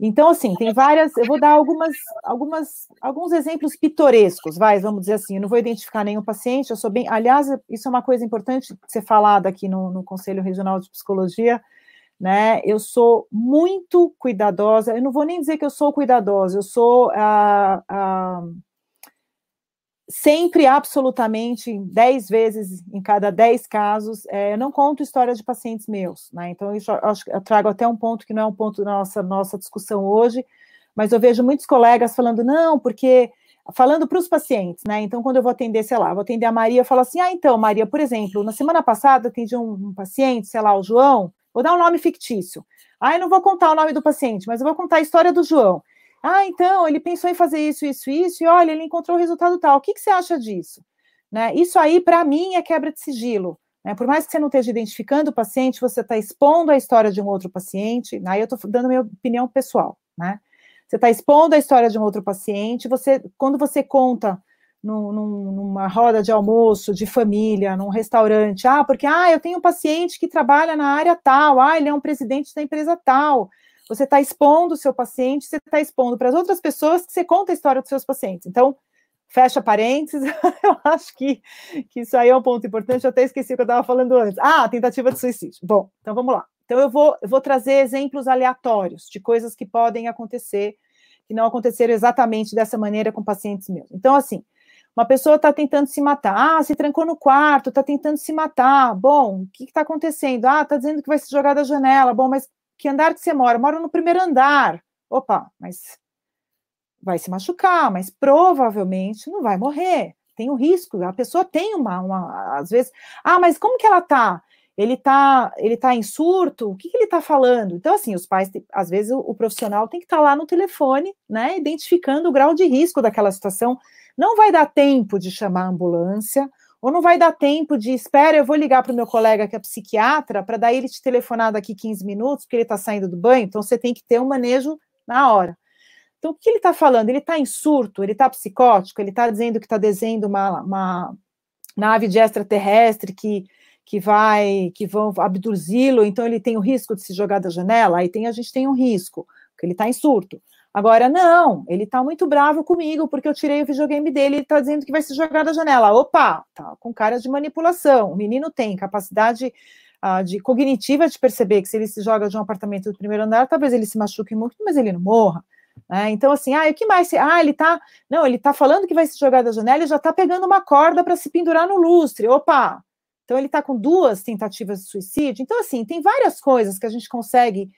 Então, assim, tem várias. Eu vou dar algumas, algumas, alguns exemplos pitorescos, vai, vamos dizer assim. Eu não vou identificar nenhum paciente, eu sou bem. Aliás, isso é uma coisa importante ser falada aqui no, no Conselho Regional de Psicologia né? Eu sou muito cuidadosa. Eu não vou nem dizer que eu sou cuidadosa. Eu sou ah, ah, sempre, absolutamente, dez vezes em cada dez casos, é, eu não conto histórias de pacientes meus, né? Então eu, eu trago até um ponto que não é um ponto da nossa nossa discussão hoje, mas eu vejo muitos colegas falando não, porque falando para os pacientes, né? Então, quando eu vou atender, sei lá, vou atender a Maria, eu falo assim: ah, então, Maria, por exemplo, na semana passada atendi um, um paciente, sei lá, o João, Vou dar um nome fictício. Ah, eu não vou contar o nome do paciente, mas eu vou contar a história do João. Ah, então, ele pensou em fazer isso, isso, isso, e olha, ele encontrou o resultado tal. O que, que você acha disso? Né? Isso aí, para mim, é quebra de sigilo. Né? Por mais que você não esteja identificando o paciente, você está expondo a história de um outro paciente. Aí eu estou dando minha opinião pessoal. Né? Você está expondo a história de um outro paciente. Você, quando você conta num, numa roda de almoço, de família, num restaurante. Ah, porque ah, eu tenho um paciente que trabalha na área tal, ah, ele é um presidente da empresa tal. Você está expondo o seu paciente, você está expondo para as outras pessoas que você conta a história dos seus pacientes. Então, fecha parênteses, [LAUGHS] eu acho que, que isso aí é um ponto importante, eu até esqueci o que eu estava falando antes. Ah, tentativa de suicídio. Bom, então vamos lá. Então eu vou, eu vou trazer exemplos aleatórios de coisas que podem acontecer, que não aconteceram exatamente dessa maneira com pacientes meus. Então, assim, uma pessoa está tentando se matar. Ah, se trancou no quarto, está tentando se matar. Bom, o que está acontecendo? Ah, está dizendo que vai se jogar da janela. Bom, mas que andar que você mora? Mora no primeiro andar. Opa, mas vai se machucar, mas provavelmente não vai morrer. Tem um risco. A pessoa tem uma, uma às vezes. Ah, mas como que ela está? Ele está ele tá em surto? O que, que ele está falando? Então, assim, os pais, às vezes, o, o profissional tem que estar tá lá no telefone, né, identificando o grau de risco daquela situação não vai dar tempo de chamar a ambulância, ou não vai dar tempo de, espera, eu vou ligar para o meu colega que é psiquiatra, para daí ele te telefonar daqui 15 minutos, porque ele está saindo do banho, então você tem que ter um manejo na hora. Então, o que ele está falando? Ele está em surto, ele está psicótico, ele está dizendo que está desenhando uma, uma nave de extraterrestre que, que vai, que vão abduzi-lo, então ele tem o risco de se jogar da janela, aí tem, a gente tem um risco, porque ele está em surto. Agora, não, ele tá muito bravo comigo porque eu tirei o videogame dele e tá dizendo que vai se jogar da janela. Opa, tá com cara de manipulação. O menino tem capacidade uh, de cognitiva de perceber que se ele se joga de um apartamento do primeiro andar, talvez ele se machuque muito, mas ele não morra. Né? Então, assim, ah, o que mais? Ah, ele tá. Não, ele tá falando que vai se jogar da janela e já tá pegando uma corda para se pendurar no lustre. Opa! Então, ele tá com duas tentativas de suicídio. Então, assim, tem várias coisas que a gente consegue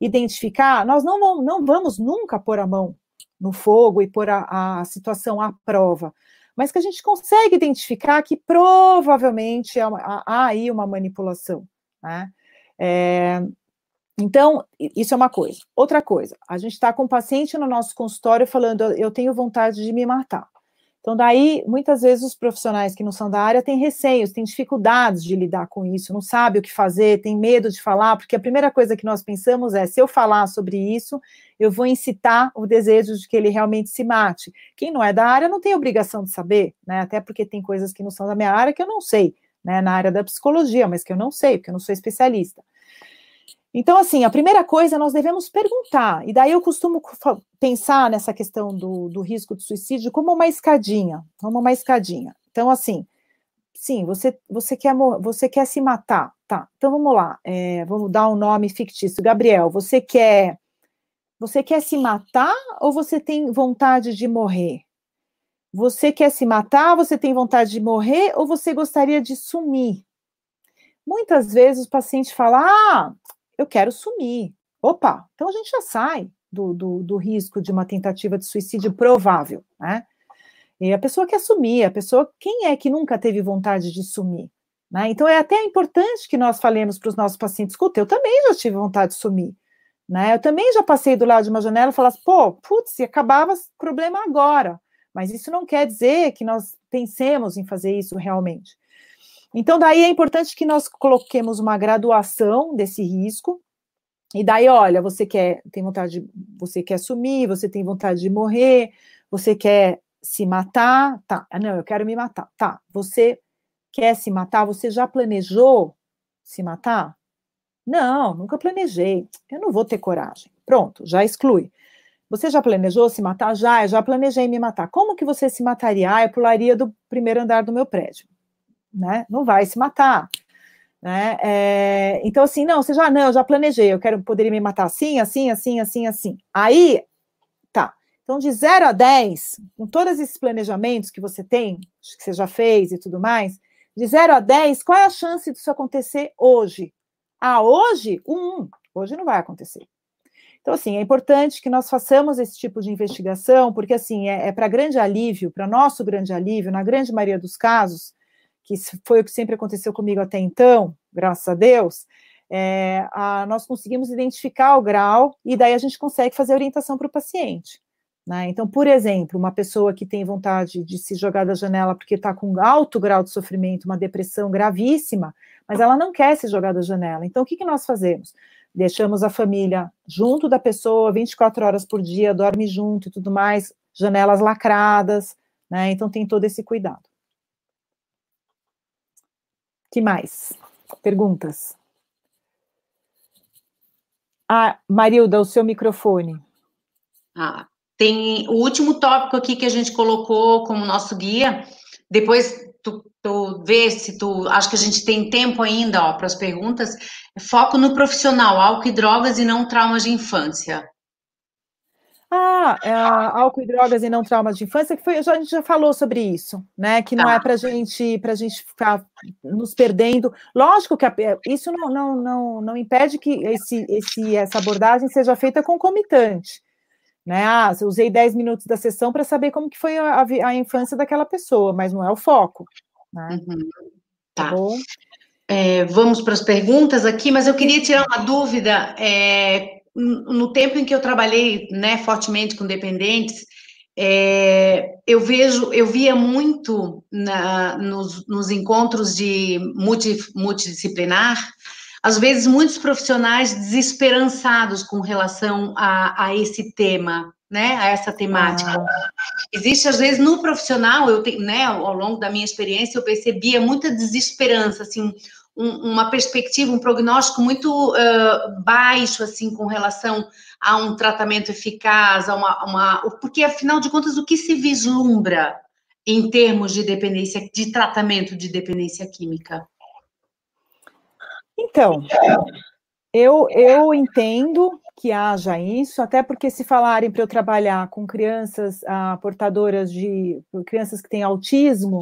identificar, nós não, vamos, não vamos nunca pôr a mão no fogo e pôr a, a situação à prova, mas que a gente consegue identificar que provavelmente há, há aí uma manipulação. Né? É, então, isso é uma coisa. Outra coisa, a gente está com um paciente no nosso consultório falando, eu tenho vontade de me matar. Então, daí, muitas vezes, os profissionais que não são da área têm receios, têm dificuldades de lidar com isso, não sabem o que fazer, têm medo de falar, porque a primeira coisa que nós pensamos é: se eu falar sobre isso, eu vou incitar o desejo de que ele realmente se mate. Quem não é da área não tem obrigação de saber, né? Até porque tem coisas que não são da minha área que eu não sei, né? Na área da psicologia, mas que eu não sei, porque eu não sou especialista. Então, assim, a primeira coisa nós devemos perguntar, e daí eu costumo pensar nessa questão do, do risco de suicídio como uma escadinha, como uma escadinha. Então, assim, sim, você, você, quer, você quer se matar, tá? Então vamos lá, é, vamos dar um nome fictício. Gabriel, você quer você quer se matar ou você tem vontade de morrer? Você quer se matar, você tem vontade de morrer ou você gostaria de sumir? Muitas vezes o paciente fala: Ah, eu quero sumir. Opa, então a gente já sai do, do, do risco de uma tentativa de suicídio provável, né? E a pessoa quer sumir, a pessoa, quem é que nunca teve vontade de sumir? Né? Então é até importante que nós falemos para os nossos pacientes, escuta, eu também já tive vontade de sumir, né? Eu também já passei do lado de uma janela e falasse, pô, putz, acabava o problema agora. Mas isso não quer dizer que nós pensemos em fazer isso realmente. Então, daí é importante que nós coloquemos uma graduação desse risco. E daí, olha, você quer, tem vontade, de, você quer sumir, você tem vontade de morrer, você quer se matar, tá? Ah, não, eu quero me matar, tá? Você quer se matar? Você já planejou se matar? Não, nunca planejei. Eu não vou ter coragem. Pronto, já exclui. Você já planejou se matar? Já, eu já planejei me matar. Como que você se mataria? Ah, eu pularia do primeiro andar do meu prédio né? Não vai se matar. Né? É, então, assim, não, você já, não, eu já planejei, eu quero poder me matar assim, assim, assim, assim, assim. Aí, tá. Então, de 0 a 10, com todos esses planejamentos que você tem, que você já fez e tudo mais, de 0 a 10, qual é a chance disso acontecer hoje? Ah, hoje, um. Hoje não vai acontecer. Então, assim, é importante que nós façamos esse tipo de investigação, porque, assim, é, é para grande alívio, para nosso grande alívio, na grande maioria dos casos, que foi o que sempre aconteceu comigo até então, graças a Deus, é, a, nós conseguimos identificar o grau e daí a gente consegue fazer orientação para o paciente. Né? Então, por exemplo, uma pessoa que tem vontade de se jogar da janela porque está com alto grau de sofrimento, uma depressão gravíssima, mas ela não quer se jogar da janela. Então, o que, que nós fazemos? Deixamos a família junto da pessoa 24 horas por dia, dorme junto e tudo mais, janelas lacradas, né? Então, tem todo esse cuidado que mais? Perguntas? Ah, Marilda, o seu microfone. Ah, tem o último tópico aqui que a gente colocou como nosso guia. Depois tu, tu vê se tu. Acho que a gente tem tempo ainda para as perguntas. Foco no profissional, álcool e drogas e não traumas de infância. Ah, é, álcool e drogas e não traumas de infância, que foi, a gente já falou sobre isso, né? Que não tá. é para gente, para gente ficar nos perdendo. Lógico que a, isso não, não, não, não impede que esse, esse, essa abordagem seja feita concomitante. Né? Ah, eu usei 10 minutos da sessão para saber como que foi a, a, infância daquela pessoa, mas não é o foco. Né? Uhum. Tá. tá é, vamos para as perguntas aqui, mas eu queria tirar uma dúvida. É, no tempo em que eu trabalhei né, fortemente com dependentes, é, eu vejo, eu via muito na, nos, nos, encontros de multi, multidisciplinar, às vezes muitos profissionais desesperançados com relação a, a esse tema, né, a essa temática. Ah. Existe às vezes no profissional, eu tenho, né, ao longo da minha experiência, eu percebia muita desesperança, assim, um, uma perspectiva, um prognóstico muito uh, baixo, assim, com relação a um tratamento eficaz, a uma, uma, porque, afinal de contas, o que se vislumbra em termos de dependência, de tratamento de dependência química? Então, eu, eu entendo que haja isso, até porque se falarem para eu trabalhar com crianças ah, portadoras de crianças que têm autismo,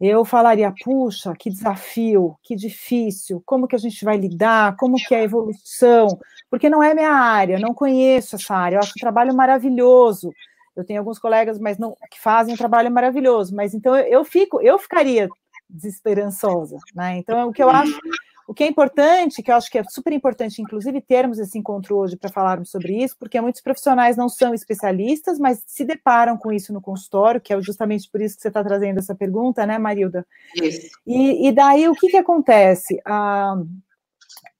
eu falaria, puxa, que desafio, que difícil, como que a gente vai lidar, como que é a evolução, porque não é minha área, não conheço essa área, eu acho o trabalho maravilhoso. Eu tenho alguns colegas, mas não que fazem um trabalho maravilhoso, mas então eu, eu fico, eu ficaria desesperançosa, né? Então o que eu acho, O que é importante, que eu acho que é super importante, inclusive, termos esse encontro hoje para falarmos sobre isso, porque muitos profissionais não são especialistas, mas se deparam com isso no consultório, que é justamente por isso que você está trazendo essa pergunta, né, Marilda? Isso. E, e daí, o que, que acontece? Ah,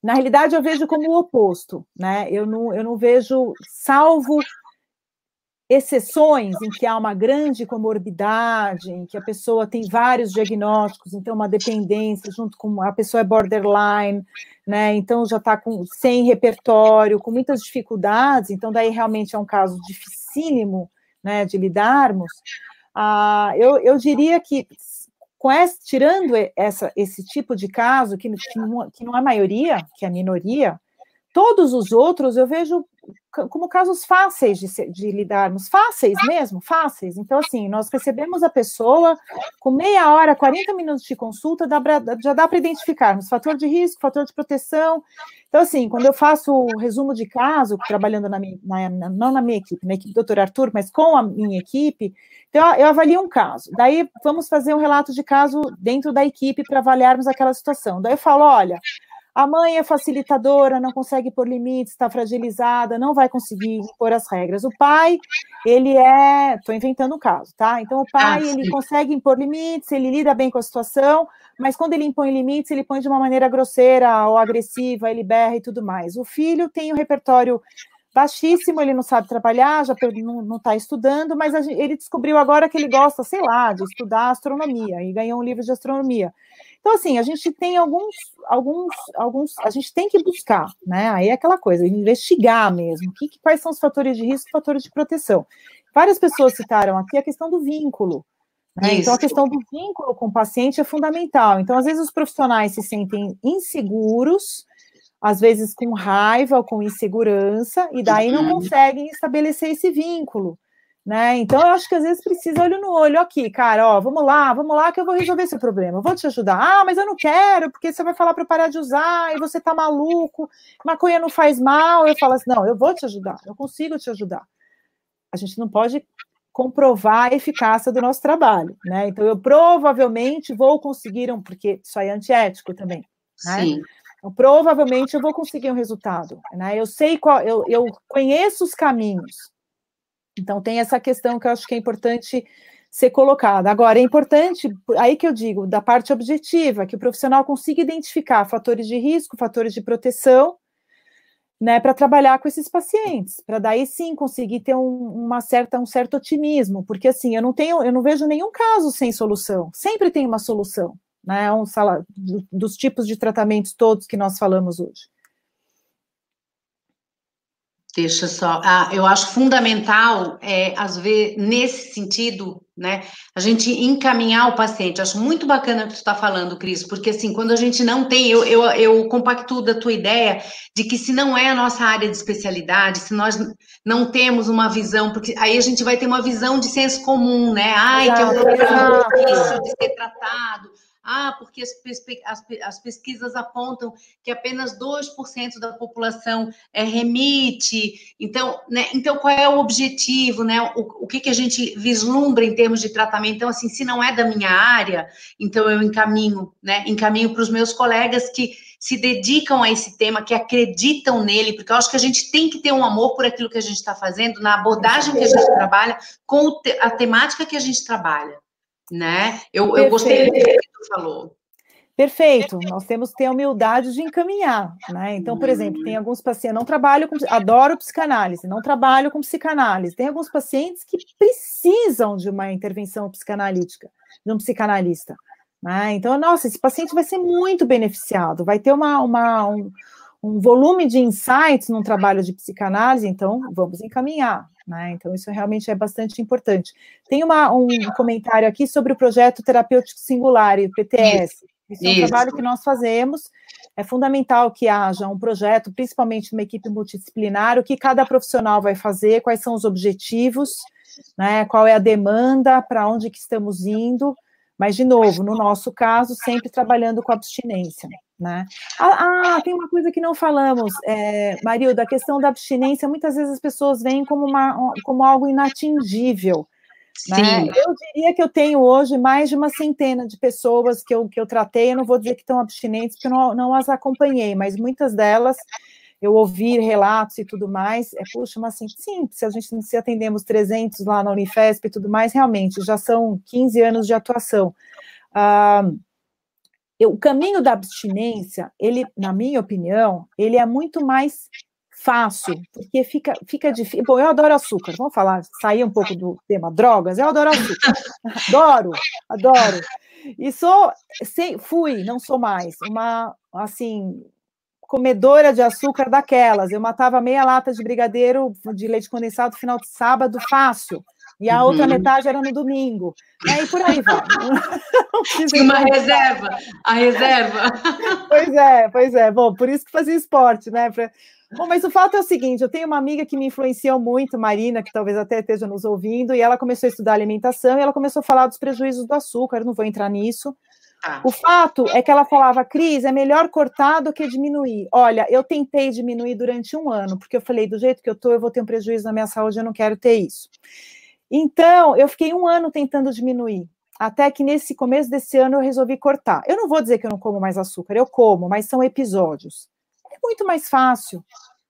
na realidade, eu vejo como o oposto, né? Eu não, eu não vejo, salvo exceções em que há uma grande comorbidade, em que a pessoa tem vários diagnósticos, então uma dependência junto com a pessoa é borderline, né? Então já está com sem repertório, com muitas dificuldades, então daí realmente é um caso dificílimo, né, de lidarmos. Ah, eu, eu diria que com essa, tirando essa, esse tipo de caso, que, que, não, é maioria, que é a minoria, todos os outros eu vejo como casos fáceis de, de, lidarmos, fáceis mesmo, fáceis. Então, assim, nós recebemos a pessoa com meia hora, 40 minutos de consulta, dá pra, já dá para identificarmos fator de risco, fator de proteção. Então, assim, quando eu faço o resumo de caso, trabalhando na minha, na, não na minha equipe, na equipe do Dr. Arthur, mas com a minha equipe, então eu avalio um caso. Daí vamos fazer um relato de caso dentro da equipe para avaliarmos aquela situação. Daí eu falo, olha, a mãe é facilitadora, não consegue pôr limites, está fragilizada, não vai conseguir pôr as regras. O pai, ele é. Estou inventando o um caso, tá? Então, o pai, ah, ele consegue impor limites, ele lida bem com a situação, mas quando ele impõe limites, ele põe de uma maneira grosseira ou agressiva, ele berra e tudo mais. O filho tem um repertório baixíssimo, ele não sabe trabalhar, já não está estudando, mas gente, ele descobriu agora que ele gosta, sei lá, de estudar astronomia e ganhou um livro de astronomia. Então, assim, a gente tem alguns, alguns, alguns, a gente tem que buscar, né? Aí é aquela coisa, investigar mesmo, que, quais são os fatores de risco e fatores de proteção. Várias pessoas citaram aqui a questão do vínculo. Né? Então, a questão do vínculo com o paciente é fundamental. Então, às vezes, os profissionais se sentem inseguros, às vezes com raiva ou com insegurança, e daí não uhum. conseguem estabelecer esse vínculo. Né? Então, eu acho que às vezes precisa olho no olho aqui, cara, ó, vamos lá, vamos lá que eu vou resolver esse problema, eu vou te ajudar. Ah, mas eu não quero, porque você vai falar para parar de usar e você tá maluco, maconha não faz mal. Eu falo assim, não, eu vou te ajudar, eu consigo te ajudar. A gente não pode comprovar a eficácia do nosso trabalho, né? Então, eu provavelmente vou conseguir um, porque isso aí é antiético também, né? Sim. Então, provavelmente eu vou conseguir um resultado, né? Eu sei qual, eu, eu conheço os caminhos, então, tem essa questão que eu acho que é importante ser colocada. Agora, é importante, aí que eu digo, da parte objetiva, que o profissional consiga identificar fatores de risco, fatores de proteção, né, para trabalhar com esses pacientes, para daí sim conseguir ter um, uma certa, um certo otimismo, porque assim, eu não tenho, eu não vejo nenhum caso sem solução, sempre tem uma solução, né, um, dos tipos de tratamentos todos que nós falamos hoje. Deixa só. Ah, eu acho fundamental, é, às vezes, nesse sentido, né, a gente encaminhar o paciente. Acho muito bacana o que tu está falando, Cris, porque assim, quando a gente não tem, eu, eu, eu compactuo da tua ideia de que se não é a nossa área de especialidade, se nós não temos uma visão, porque aí a gente vai ter uma visão de senso comum, né? Ai, que é um problema difícil de ser tratado ah, porque as, as, as pesquisas apontam que apenas 2% da população é, remite. Então, né, então, qual é o objetivo, né? O, o que, que a gente vislumbra em termos de tratamento? Então, assim, se não é da minha área, então eu encaminho, né? Encaminho para os meus colegas que se dedicam a esse tema, que acreditam nele, porque eu acho que a gente tem que ter um amor por aquilo que a gente está fazendo, na abordagem que a gente trabalha, com a temática que a gente trabalha né? Eu, eu gostei do que tu falou. Perfeito, nós temos que ter a humildade de encaminhar, né? Então, por exemplo, tem alguns pacientes, não trabalho com, adoro psicanálise, não trabalho com psicanálise. Tem alguns pacientes que precisam de uma intervenção psicanalítica, de um psicanalista, né? Então, nossa, esse paciente vai ser muito beneficiado, vai ter uma, uma um, um volume de insights num trabalho de psicanálise, então vamos encaminhar, né? Então, isso realmente é bastante importante. Tem uma, um comentário aqui sobre o projeto terapêutico singular, o PTS. Isso, isso é um isso. trabalho que nós fazemos. É fundamental que haja um projeto, principalmente uma equipe multidisciplinar, o que cada profissional vai fazer, quais são os objetivos, né? qual é a demanda, para onde que estamos indo, mas, de novo, no nosso caso, sempre trabalhando com abstinência. Né? Ah, ah, tem uma coisa que não falamos, é, Marilda, a questão da abstinência, muitas vezes as pessoas veem como, uma, como algo inatingível. Né? Eu diria que eu tenho hoje mais de uma centena de pessoas que eu, que eu tratei, eu não vou dizer que estão abstinentes, porque eu não, não as acompanhei, mas muitas delas eu ouvi relatos e tudo mais, é, puxa, mas assim, sim, se a gente se atendemos 300 lá na Unifesp e tudo mais, realmente, já são 15 anos de atuação. Ah, eu, o caminho da abstinência, ele, na minha opinião, ele é muito mais fácil, porque fica, fica difícil. Bom, eu adoro açúcar, vamos falar, sair um pouco do tema drogas, eu adoro açúcar, [LAUGHS] adoro, adoro. E sou, sei, fui, não sou mais, uma, assim, comedora de açúcar daquelas. Eu matava meia lata de brigadeiro de leite condensado no final de sábado, fácil. E a uhum. outra metade era no domingo. E por aí vai. [LAUGHS] Tinha uma reserva, a reserva. [LAUGHS] Pois é, pois é. Bom, por isso que fazia esporte, né? Pra... Bom, mas o fato é o seguinte: eu tenho uma amiga que me influenciou muito, Marina, que talvez até esteja nos ouvindo, e ela começou a estudar alimentação e ela começou a falar dos prejuízos do açúcar. Eu não vou entrar nisso. Ah. O fato é que ela falava, Cris, é melhor cortar do que diminuir. Olha, eu tentei diminuir durante um ano, porque eu falei, do jeito que eu estou, eu vou ter um prejuízo na minha saúde, eu não quero ter isso. Então, eu fiquei um ano tentando diminuir, até que nesse começo desse ano eu resolvi cortar. Eu não vou dizer que eu não como mais açúcar, eu como, mas são episódios. É muito mais fácil,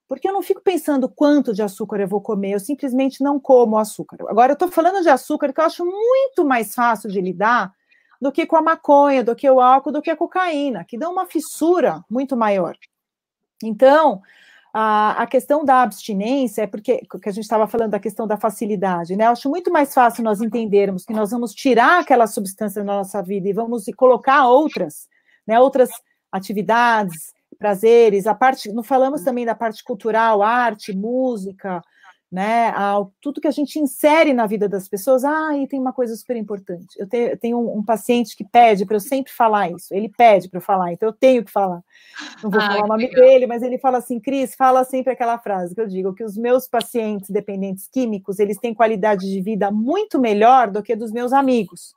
porque eu não fico pensando quanto de açúcar eu vou comer, eu simplesmente não como açúcar. Agora, eu estou falando de açúcar que eu acho muito mais fácil de lidar do que com a maconha, do que o álcool, do que a cocaína, que dão uma fissura muito maior. Então, a, a questão da abstinência é porque que a gente estava falando da questão da facilidade, né? Eu acho muito mais fácil nós entendermos que nós vamos tirar aquela substância da nossa vida e vamos colocar outras, né? Outras atividades, prazeres, a parte, não falamos também da parte cultural, arte, música, né, ao, tudo que a gente insere na vida das pessoas. Ah, e tem uma coisa super importante. Eu, te, eu tenho um, um, paciente que pede para eu sempre falar isso. Ele pede para eu falar, então eu tenho que falar. Não vou falar o nome legal. dele, mas ele fala assim, Cris, fala sempre aquela frase que eu digo, que os meus pacientes dependentes químicos, eles têm qualidade de vida muito melhor do que dos meus amigos.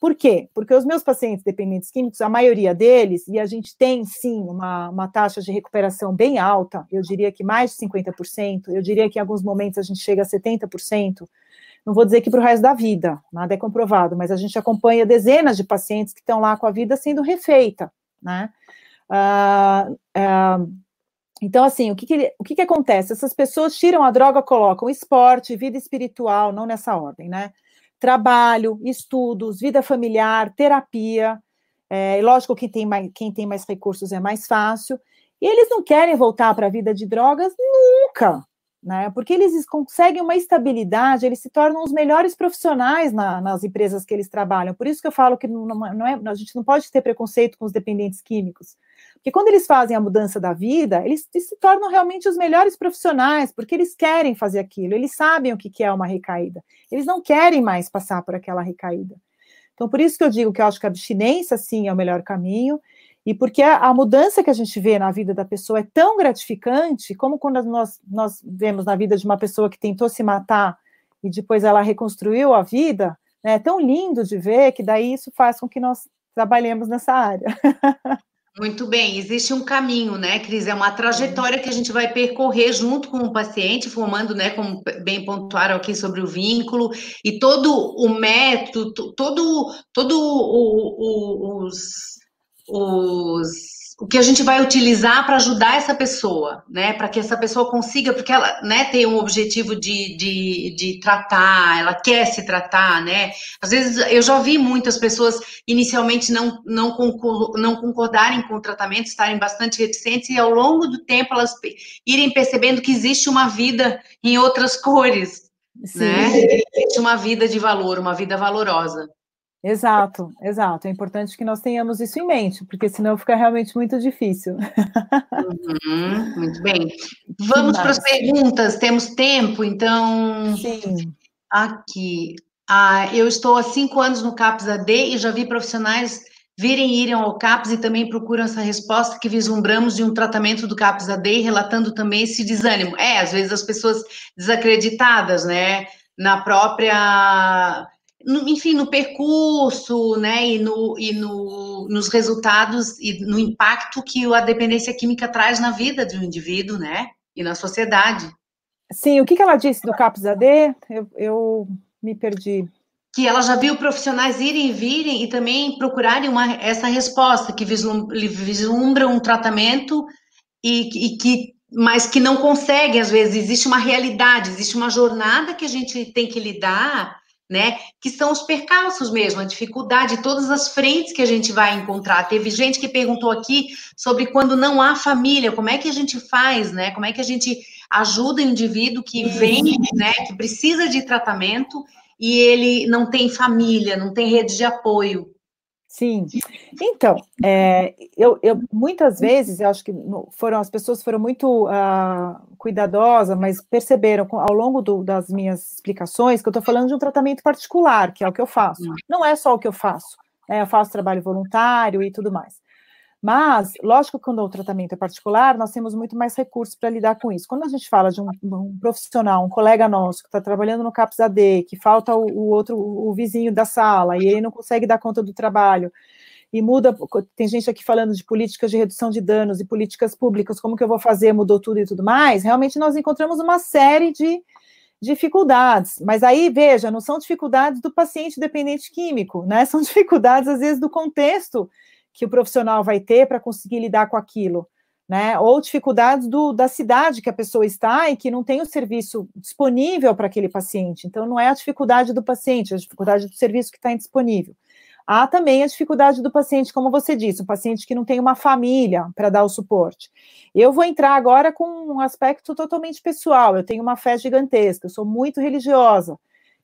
Por quê? Porque os meus pacientes dependentes químicos, a maioria deles, e a gente tem sim uma, uma taxa de recuperação bem alta, eu diria que mais de 50%, eu diria que em alguns momentos a gente chega a 70%. Não vou dizer que para o resto da vida, nada é comprovado, mas a gente acompanha dezenas de pacientes que estão lá com a vida sendo refeita, né? Uh, uh, então, assim, o que, que, o que, que acontece? Essas pessoas tiram a droga, colocam esporte, vida espiritual, não nessa ordem, né? Trabalho, estudos, vida familiar, terapia. É, lógico que tem mais, quem tem mais recursos é mais fácil. E eles não querem voltar para a vida de drogas nunca, né? Porque eles conseguem uma estabilidade, eles se tornam os melhores profissionais na, nas empresas que eles trabalham. Por isso que eu falo que não, não é, a gente não pode ter preconceito com os dependentes químicos. Porque quando eles fazem a mudança da vida, eles se tornam realmente os melhores profissionais, porque eles querem fazer aquilo, eles sabem o que é uma recaída. Eles não querem mais passar por aquela recaída. Então, por isso que eu digo que eu acho que a abstinência, sim, é o melhor caminho, e porque a, mudança que a gente vê na vida da pessoa é tão gratificante, como quando nós, nós vemos na vida de uma pessoa que tentou se matar e depois ela reconstruiu a vida, né, é tão lindo de ver que daí isso faz com que nós trabalhemos nessa área. [LAUGHS] Muito bem, existe um caminho, né, Cris? É uma trajetória que a gente vai percorrer junto com o paciente, formando, né, como bem pontuaram aqui sobre o vínculo, e todo o método, todo, todo o, o, os, os o que a gente vai utilizar para ajudar essa pessoa, né? Para que essa pessoa consiga, porque ela né, tem um objetivo de, de, de tratar, ela quer se tratar, né? Às vezes eu já vi muitas pessoas inicialmente não, não, concor não concordarem com o tratamento, estarem bastante reticentes, e ao longo do tempo elas irem percebendo que existe uma vida em outras cores. Sim. Né? Existe uma vida de valor, uma vida valorosa. Exato, exato. É importante que nós tenhamos isso em mente, porque senão fica realmente muito difícil. Uhum, muito bem. Vamos para as perguntas. Temos tempo, então. Sim. Aqui. Ah, eu estou há cinco anos no CAPS AD e já vi profissionais virem e irem ao CAPS e também procuram essa resposta que vislumbramos de um tratamento do CAPS AD, relatando também esse desânimo. É, às vezes as pessoas desacreditadas, né, na própria no, enfim, no percurso, né, e, no, e no, nos resultados e no impacto que a dependência química traz na vida do indivíduo, né, e na sociedade. Sim, o que, que ela disse do CAPS-AD? Eu, eu, Me perdi. Que ela já viu profissionais irem e virem e também procurarem uma, essa resposta, que vislumbra um tratamento e, e que mas que não consegue, às vezes, existe uma realidade, existe uma jornada que a gente tem que lidar né? Que são os percalços mesmo, a dificuldade, todas as frentes que a gente vai encontrar. Teve gente que perguntou aqui sobre quando não há família, como é que a gente faz, né? Como é que a gente ajuda o indivíduo que vem, né? Que precisa de tratamento e ele não tem família, não tem rede de apoio. Sim. Então, é, eu, eu, muitas vezes, eu acho que foram as pessoas foram muito uh, cuidadosas, mas perceberam ao longo do, das minhas explicações que eu estou falando de um tratamento particular, que é o que eu faço. Não é só o que eu faço. Né, eu faço trabalho voluntário e tudo mais. Mas, lógico quando o tratamento é particular, nós temos muito mais recursos para lidar com isso. Quando a gente fala de um, um profissional, um colega nosso que está trabalhando no CAPS AD, que falta o, o, outro, o vizinho da sala, e ele não consegue dar conta do trabalho, e muda, tem gente aqui falando de políticas de redução de danos e políticas públicas, como que eu vou fazer, mudou tudo e tudo mais, realmente nós encontramos uma série de dificuldades, mas aí, veja, não são dificuldades do paciente dependente químico, né, são [LAUGHS] dificuldades, às vezes, do contexto que o profissional vai ter para conseguir lidar com aquilo, né? Ou dificuldades do, da cidade que a pessoa está e que não tem o serviço disponível para aquele paciente. Então, não é a dificuldade do paciente, é a dificuldade do serviço que está indisponível. Há também a dificuldade do paciente, como você disse, um paciente que não tem uma família para dar o suporte. Eu vou entrar agora com um aspecto totalmente pessoal. Eu tenho uma fé gigantesca, eu sou muito religiosa.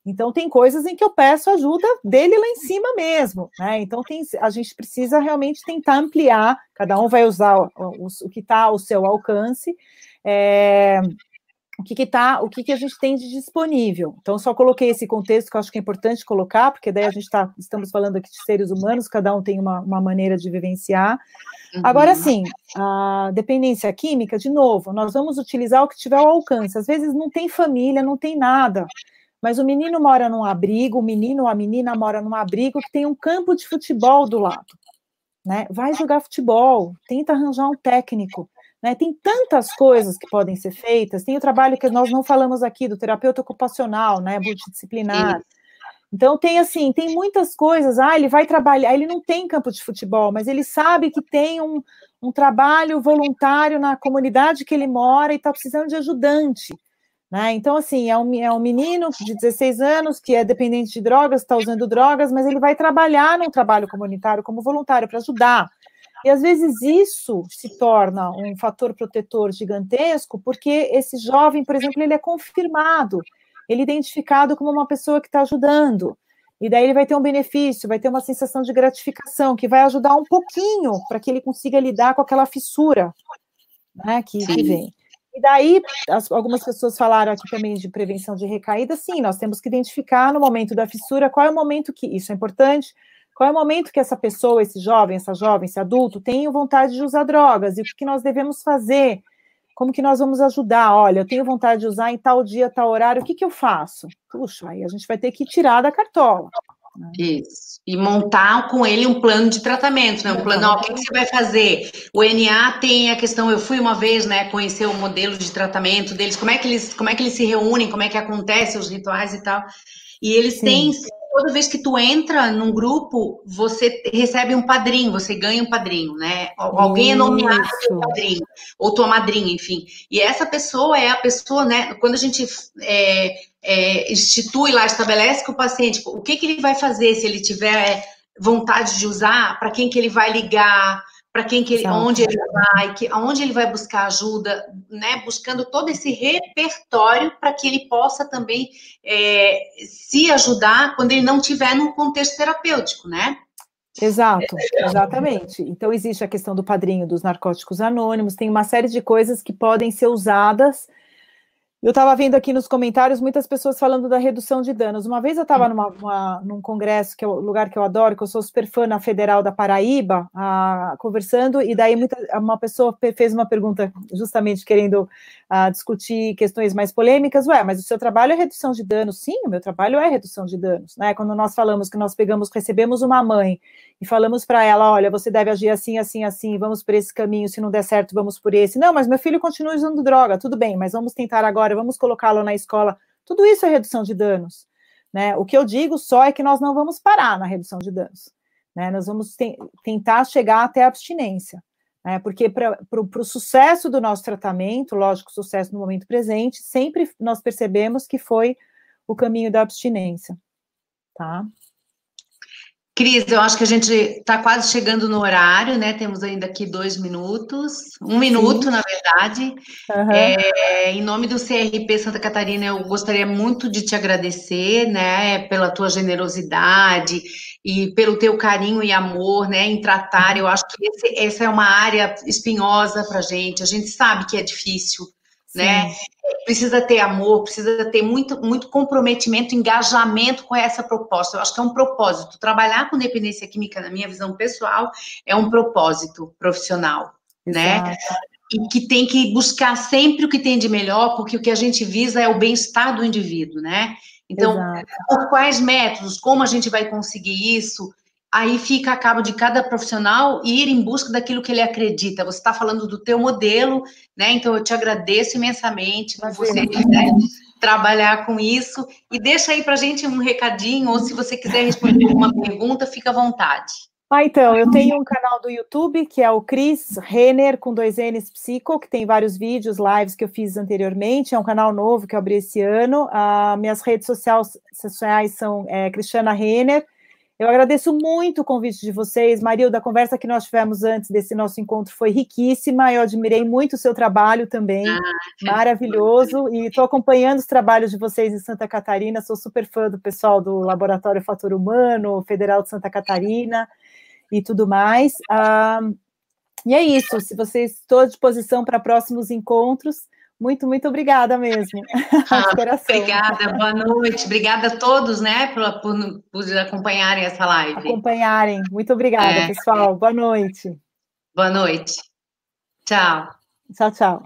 Então, tem coisas em que eu peço ajuda dele lá em cima mesmo, né? Então, tem, a gente precisa realmente tentar ampliar, cada um vai usar o, o, o que está ao seu alcance, é, o que está, o que, que a gente tem de disponível. Então, só coloquei esse contexto que eu acho que é importante colocar, porque daí a gente está, estamos falando aqui de seres humanos, cada um tem uma, uma maneira de vivenciar. Uhum. Agora, sim, a dependência química, de novo, nós vamos utilizar o que tiver ao alcance. Às vezes não tem família, não tem nada mas o menino mora num abrigo, o menino ou a menina mora num abrigo que tem um campo de futebol do lado. Né? Vai jogar futebol, tenta arranjar um técnico. Né? Tem tantas coisas que podem ser feitas. Tem o trabalho que nós não falamos aqui do terapeuta ocupacional, né, multidisciplinar. Então tem assim, tem muitas coisas. Ah, ele vai trabalhar, ele não tem campo de futebol, mas ele sabe que tem um, um trabalho voluntário na comunidade que ele mora e está precisando de ajudante. Né? Então, assim, é um, é um menino de 16 anos que é dependente de drogas, está usando drogas, mas ele vai trabalhar num trabalho comunitário como voluntário para ajudar. E às vezes isso se torna um fator protetor gigantesco, porque esse jovem, por exemplo, ele é confirmado, ele é identificado como uma pessoa que está ajudando. E daí ele vai ter um benefício, vai ter uma sensação de gratificação, que vai ajudar um pouquinho para que ele consiga lidar com aquela fissura né, que, que vem. E daí, as, algumas pessoas falaram aqui também de prevenção de recaída. Sim, nós temos que identificar no momento da fissura qual é o momento que isso é importante, qual é o momento que essa pessoa, esse jovem, essa jovem, esse adulto tem vontade de usar drogas e o que, nós devemos fazer, como que nós vamos ajudar. Olha, eu tenho vontade de usar em tal dia, tal horário, o que, que eu faço? Puxa, aí a gente vai ter que tirar da cartola. Né? Isso. E montar com ele um plano de tratamento, né? Um plano, ó, o que, que, você vai fazer? O NA tem a questão, eu fui uma vez, né, conhecer o modelo de tratamento deles, como é que eles, como é que eles se reúnem, como é que acontece os rituais e tal. E eles Sim. têm toda vez que tu entra num grupo, você recebe um padrinho, você ganha um padrinho, né? Alguém é nomeado como padrinho, ou tua madrinha, enfim. E essa pessoa é a pessoa, né? Quando a gente é, é, institui lá, estabelece com o paciente o que, que ele vai fazer se ele tiver vontade de usar, para quem que ele vai ligar, para quem que ele, onde ele vai, que, onde ele vai buscar ajuda, né? Buscando todo esse repertório para que ele possa também é, se ajudar quando ele não tiver num contexto terapêutico, né? Exato, exatamente. Então existe a questão do padrinho dos narcóticos anônimos, tem uma série de coisas que podem ser usadas eu estava vendo aqui nos comentários muitas pessoas falando da redução de danos. Uma vez eu estava hum. num congresso, que é o lugar que eu adoro, que eu sou super fã na Federal da Paraíba, a, conversando, e daí muita, uma pessoa fez uma pergunta justamente querendo a, discutir questões mais polêmicas. Ué, mas o seu trabalho é redução de danos? Sim, o meu trabalho é redução de danos. Né? Quando nós falamos que nós pegamos, recebemos uma mãe e falamos para ela: olha, você deve agir assim, assim, assim, vamos por esse caminho, se não der certo, vamos por esse. Não, mas meu filho continua usando droga, tudo bem, mas vamos tentar agora, vamos colocá-lo na escola. Tudo isso é redução de danos. Né? O que eu digo só é que nós não vamos parar na redução de danos. Né? Nós vamos te tentar chegar até a abstinência. Né? Porque para o sucesso do nosso tratamento, lógico, sucesso no momento presente, sempre nós percebemos que foi o caminho da abstinência. Tá? Cris, eu acho que a gente está quase chegando no horário, né? Temos ainda aqui dois minutos, um minuto, Sim. na verdade. Uhum. É, em nome do CRP Santa Catarina, eu gostaria muito de te agradecer, né, pela tua generosidade e pelo teu carinho e amor, né, em tratar. Eu acho que esse, essa é uma área espinhosa para a gente. A gente sabe que é difícil, né? Precisa ter amor, precisa ter muito, muito comprometimento, engajamento com essa proposta. Eu acho que é um propósito. Trabalhar com dependência química, na minha visão pessoal, é um propósito profissional, né? Exato. né? E que tem que buscar sempre o que tem de melhor, porque o que a gente visa é o bem-estar do indivíduo, né? Então, Exato. por quais métodos, como a gente vai conseguir isso? Aí fica a cabo de cada profissional ir em busca daquilo que ele acredita. Você está falando do teu modelo, né? Então eu te agradeço imensamente por você né, trabalhar com isso e deixa aí para gente um recadinho ou se você quiser responder alguma [LAUGHS] pergunta, fica à vontade. Ah, então, eu tenho um canal do YouTube que é o Chris Renner com dois N's Psico, que tem vários vídeos, lives que eu fiz anteriormente. É um canal novo que eu abri esse ano. Uh, minhas redes sociais, sociais são é, Cristiana Renner eu agradeço muito o convite de vocês. Marilda, a conversa que nós tivemos antes desse nosso encontro foi riquíssima. Eu admirei muito o seu trabalho também, ah, maravilhoso. E estou acompanhando os trabalhos de vocês em Santa Catarina. Sou super fã do pessoal do Laboratório Fator Humano, Federal de Santa Catarina e tudo mais. Ah, e é isso. Se vocês estão à disposição para próximos encontros, muito, muito obrigada mesmo. [LAUGHS] Ah, obrigada, boa noite. Obrigada a todos, né, por, por, por acompanharem essa live. Acompanharem. Muito obrigada, é. pessoal. Boa noite. Boa noite. Tchau. Tchau, tchau.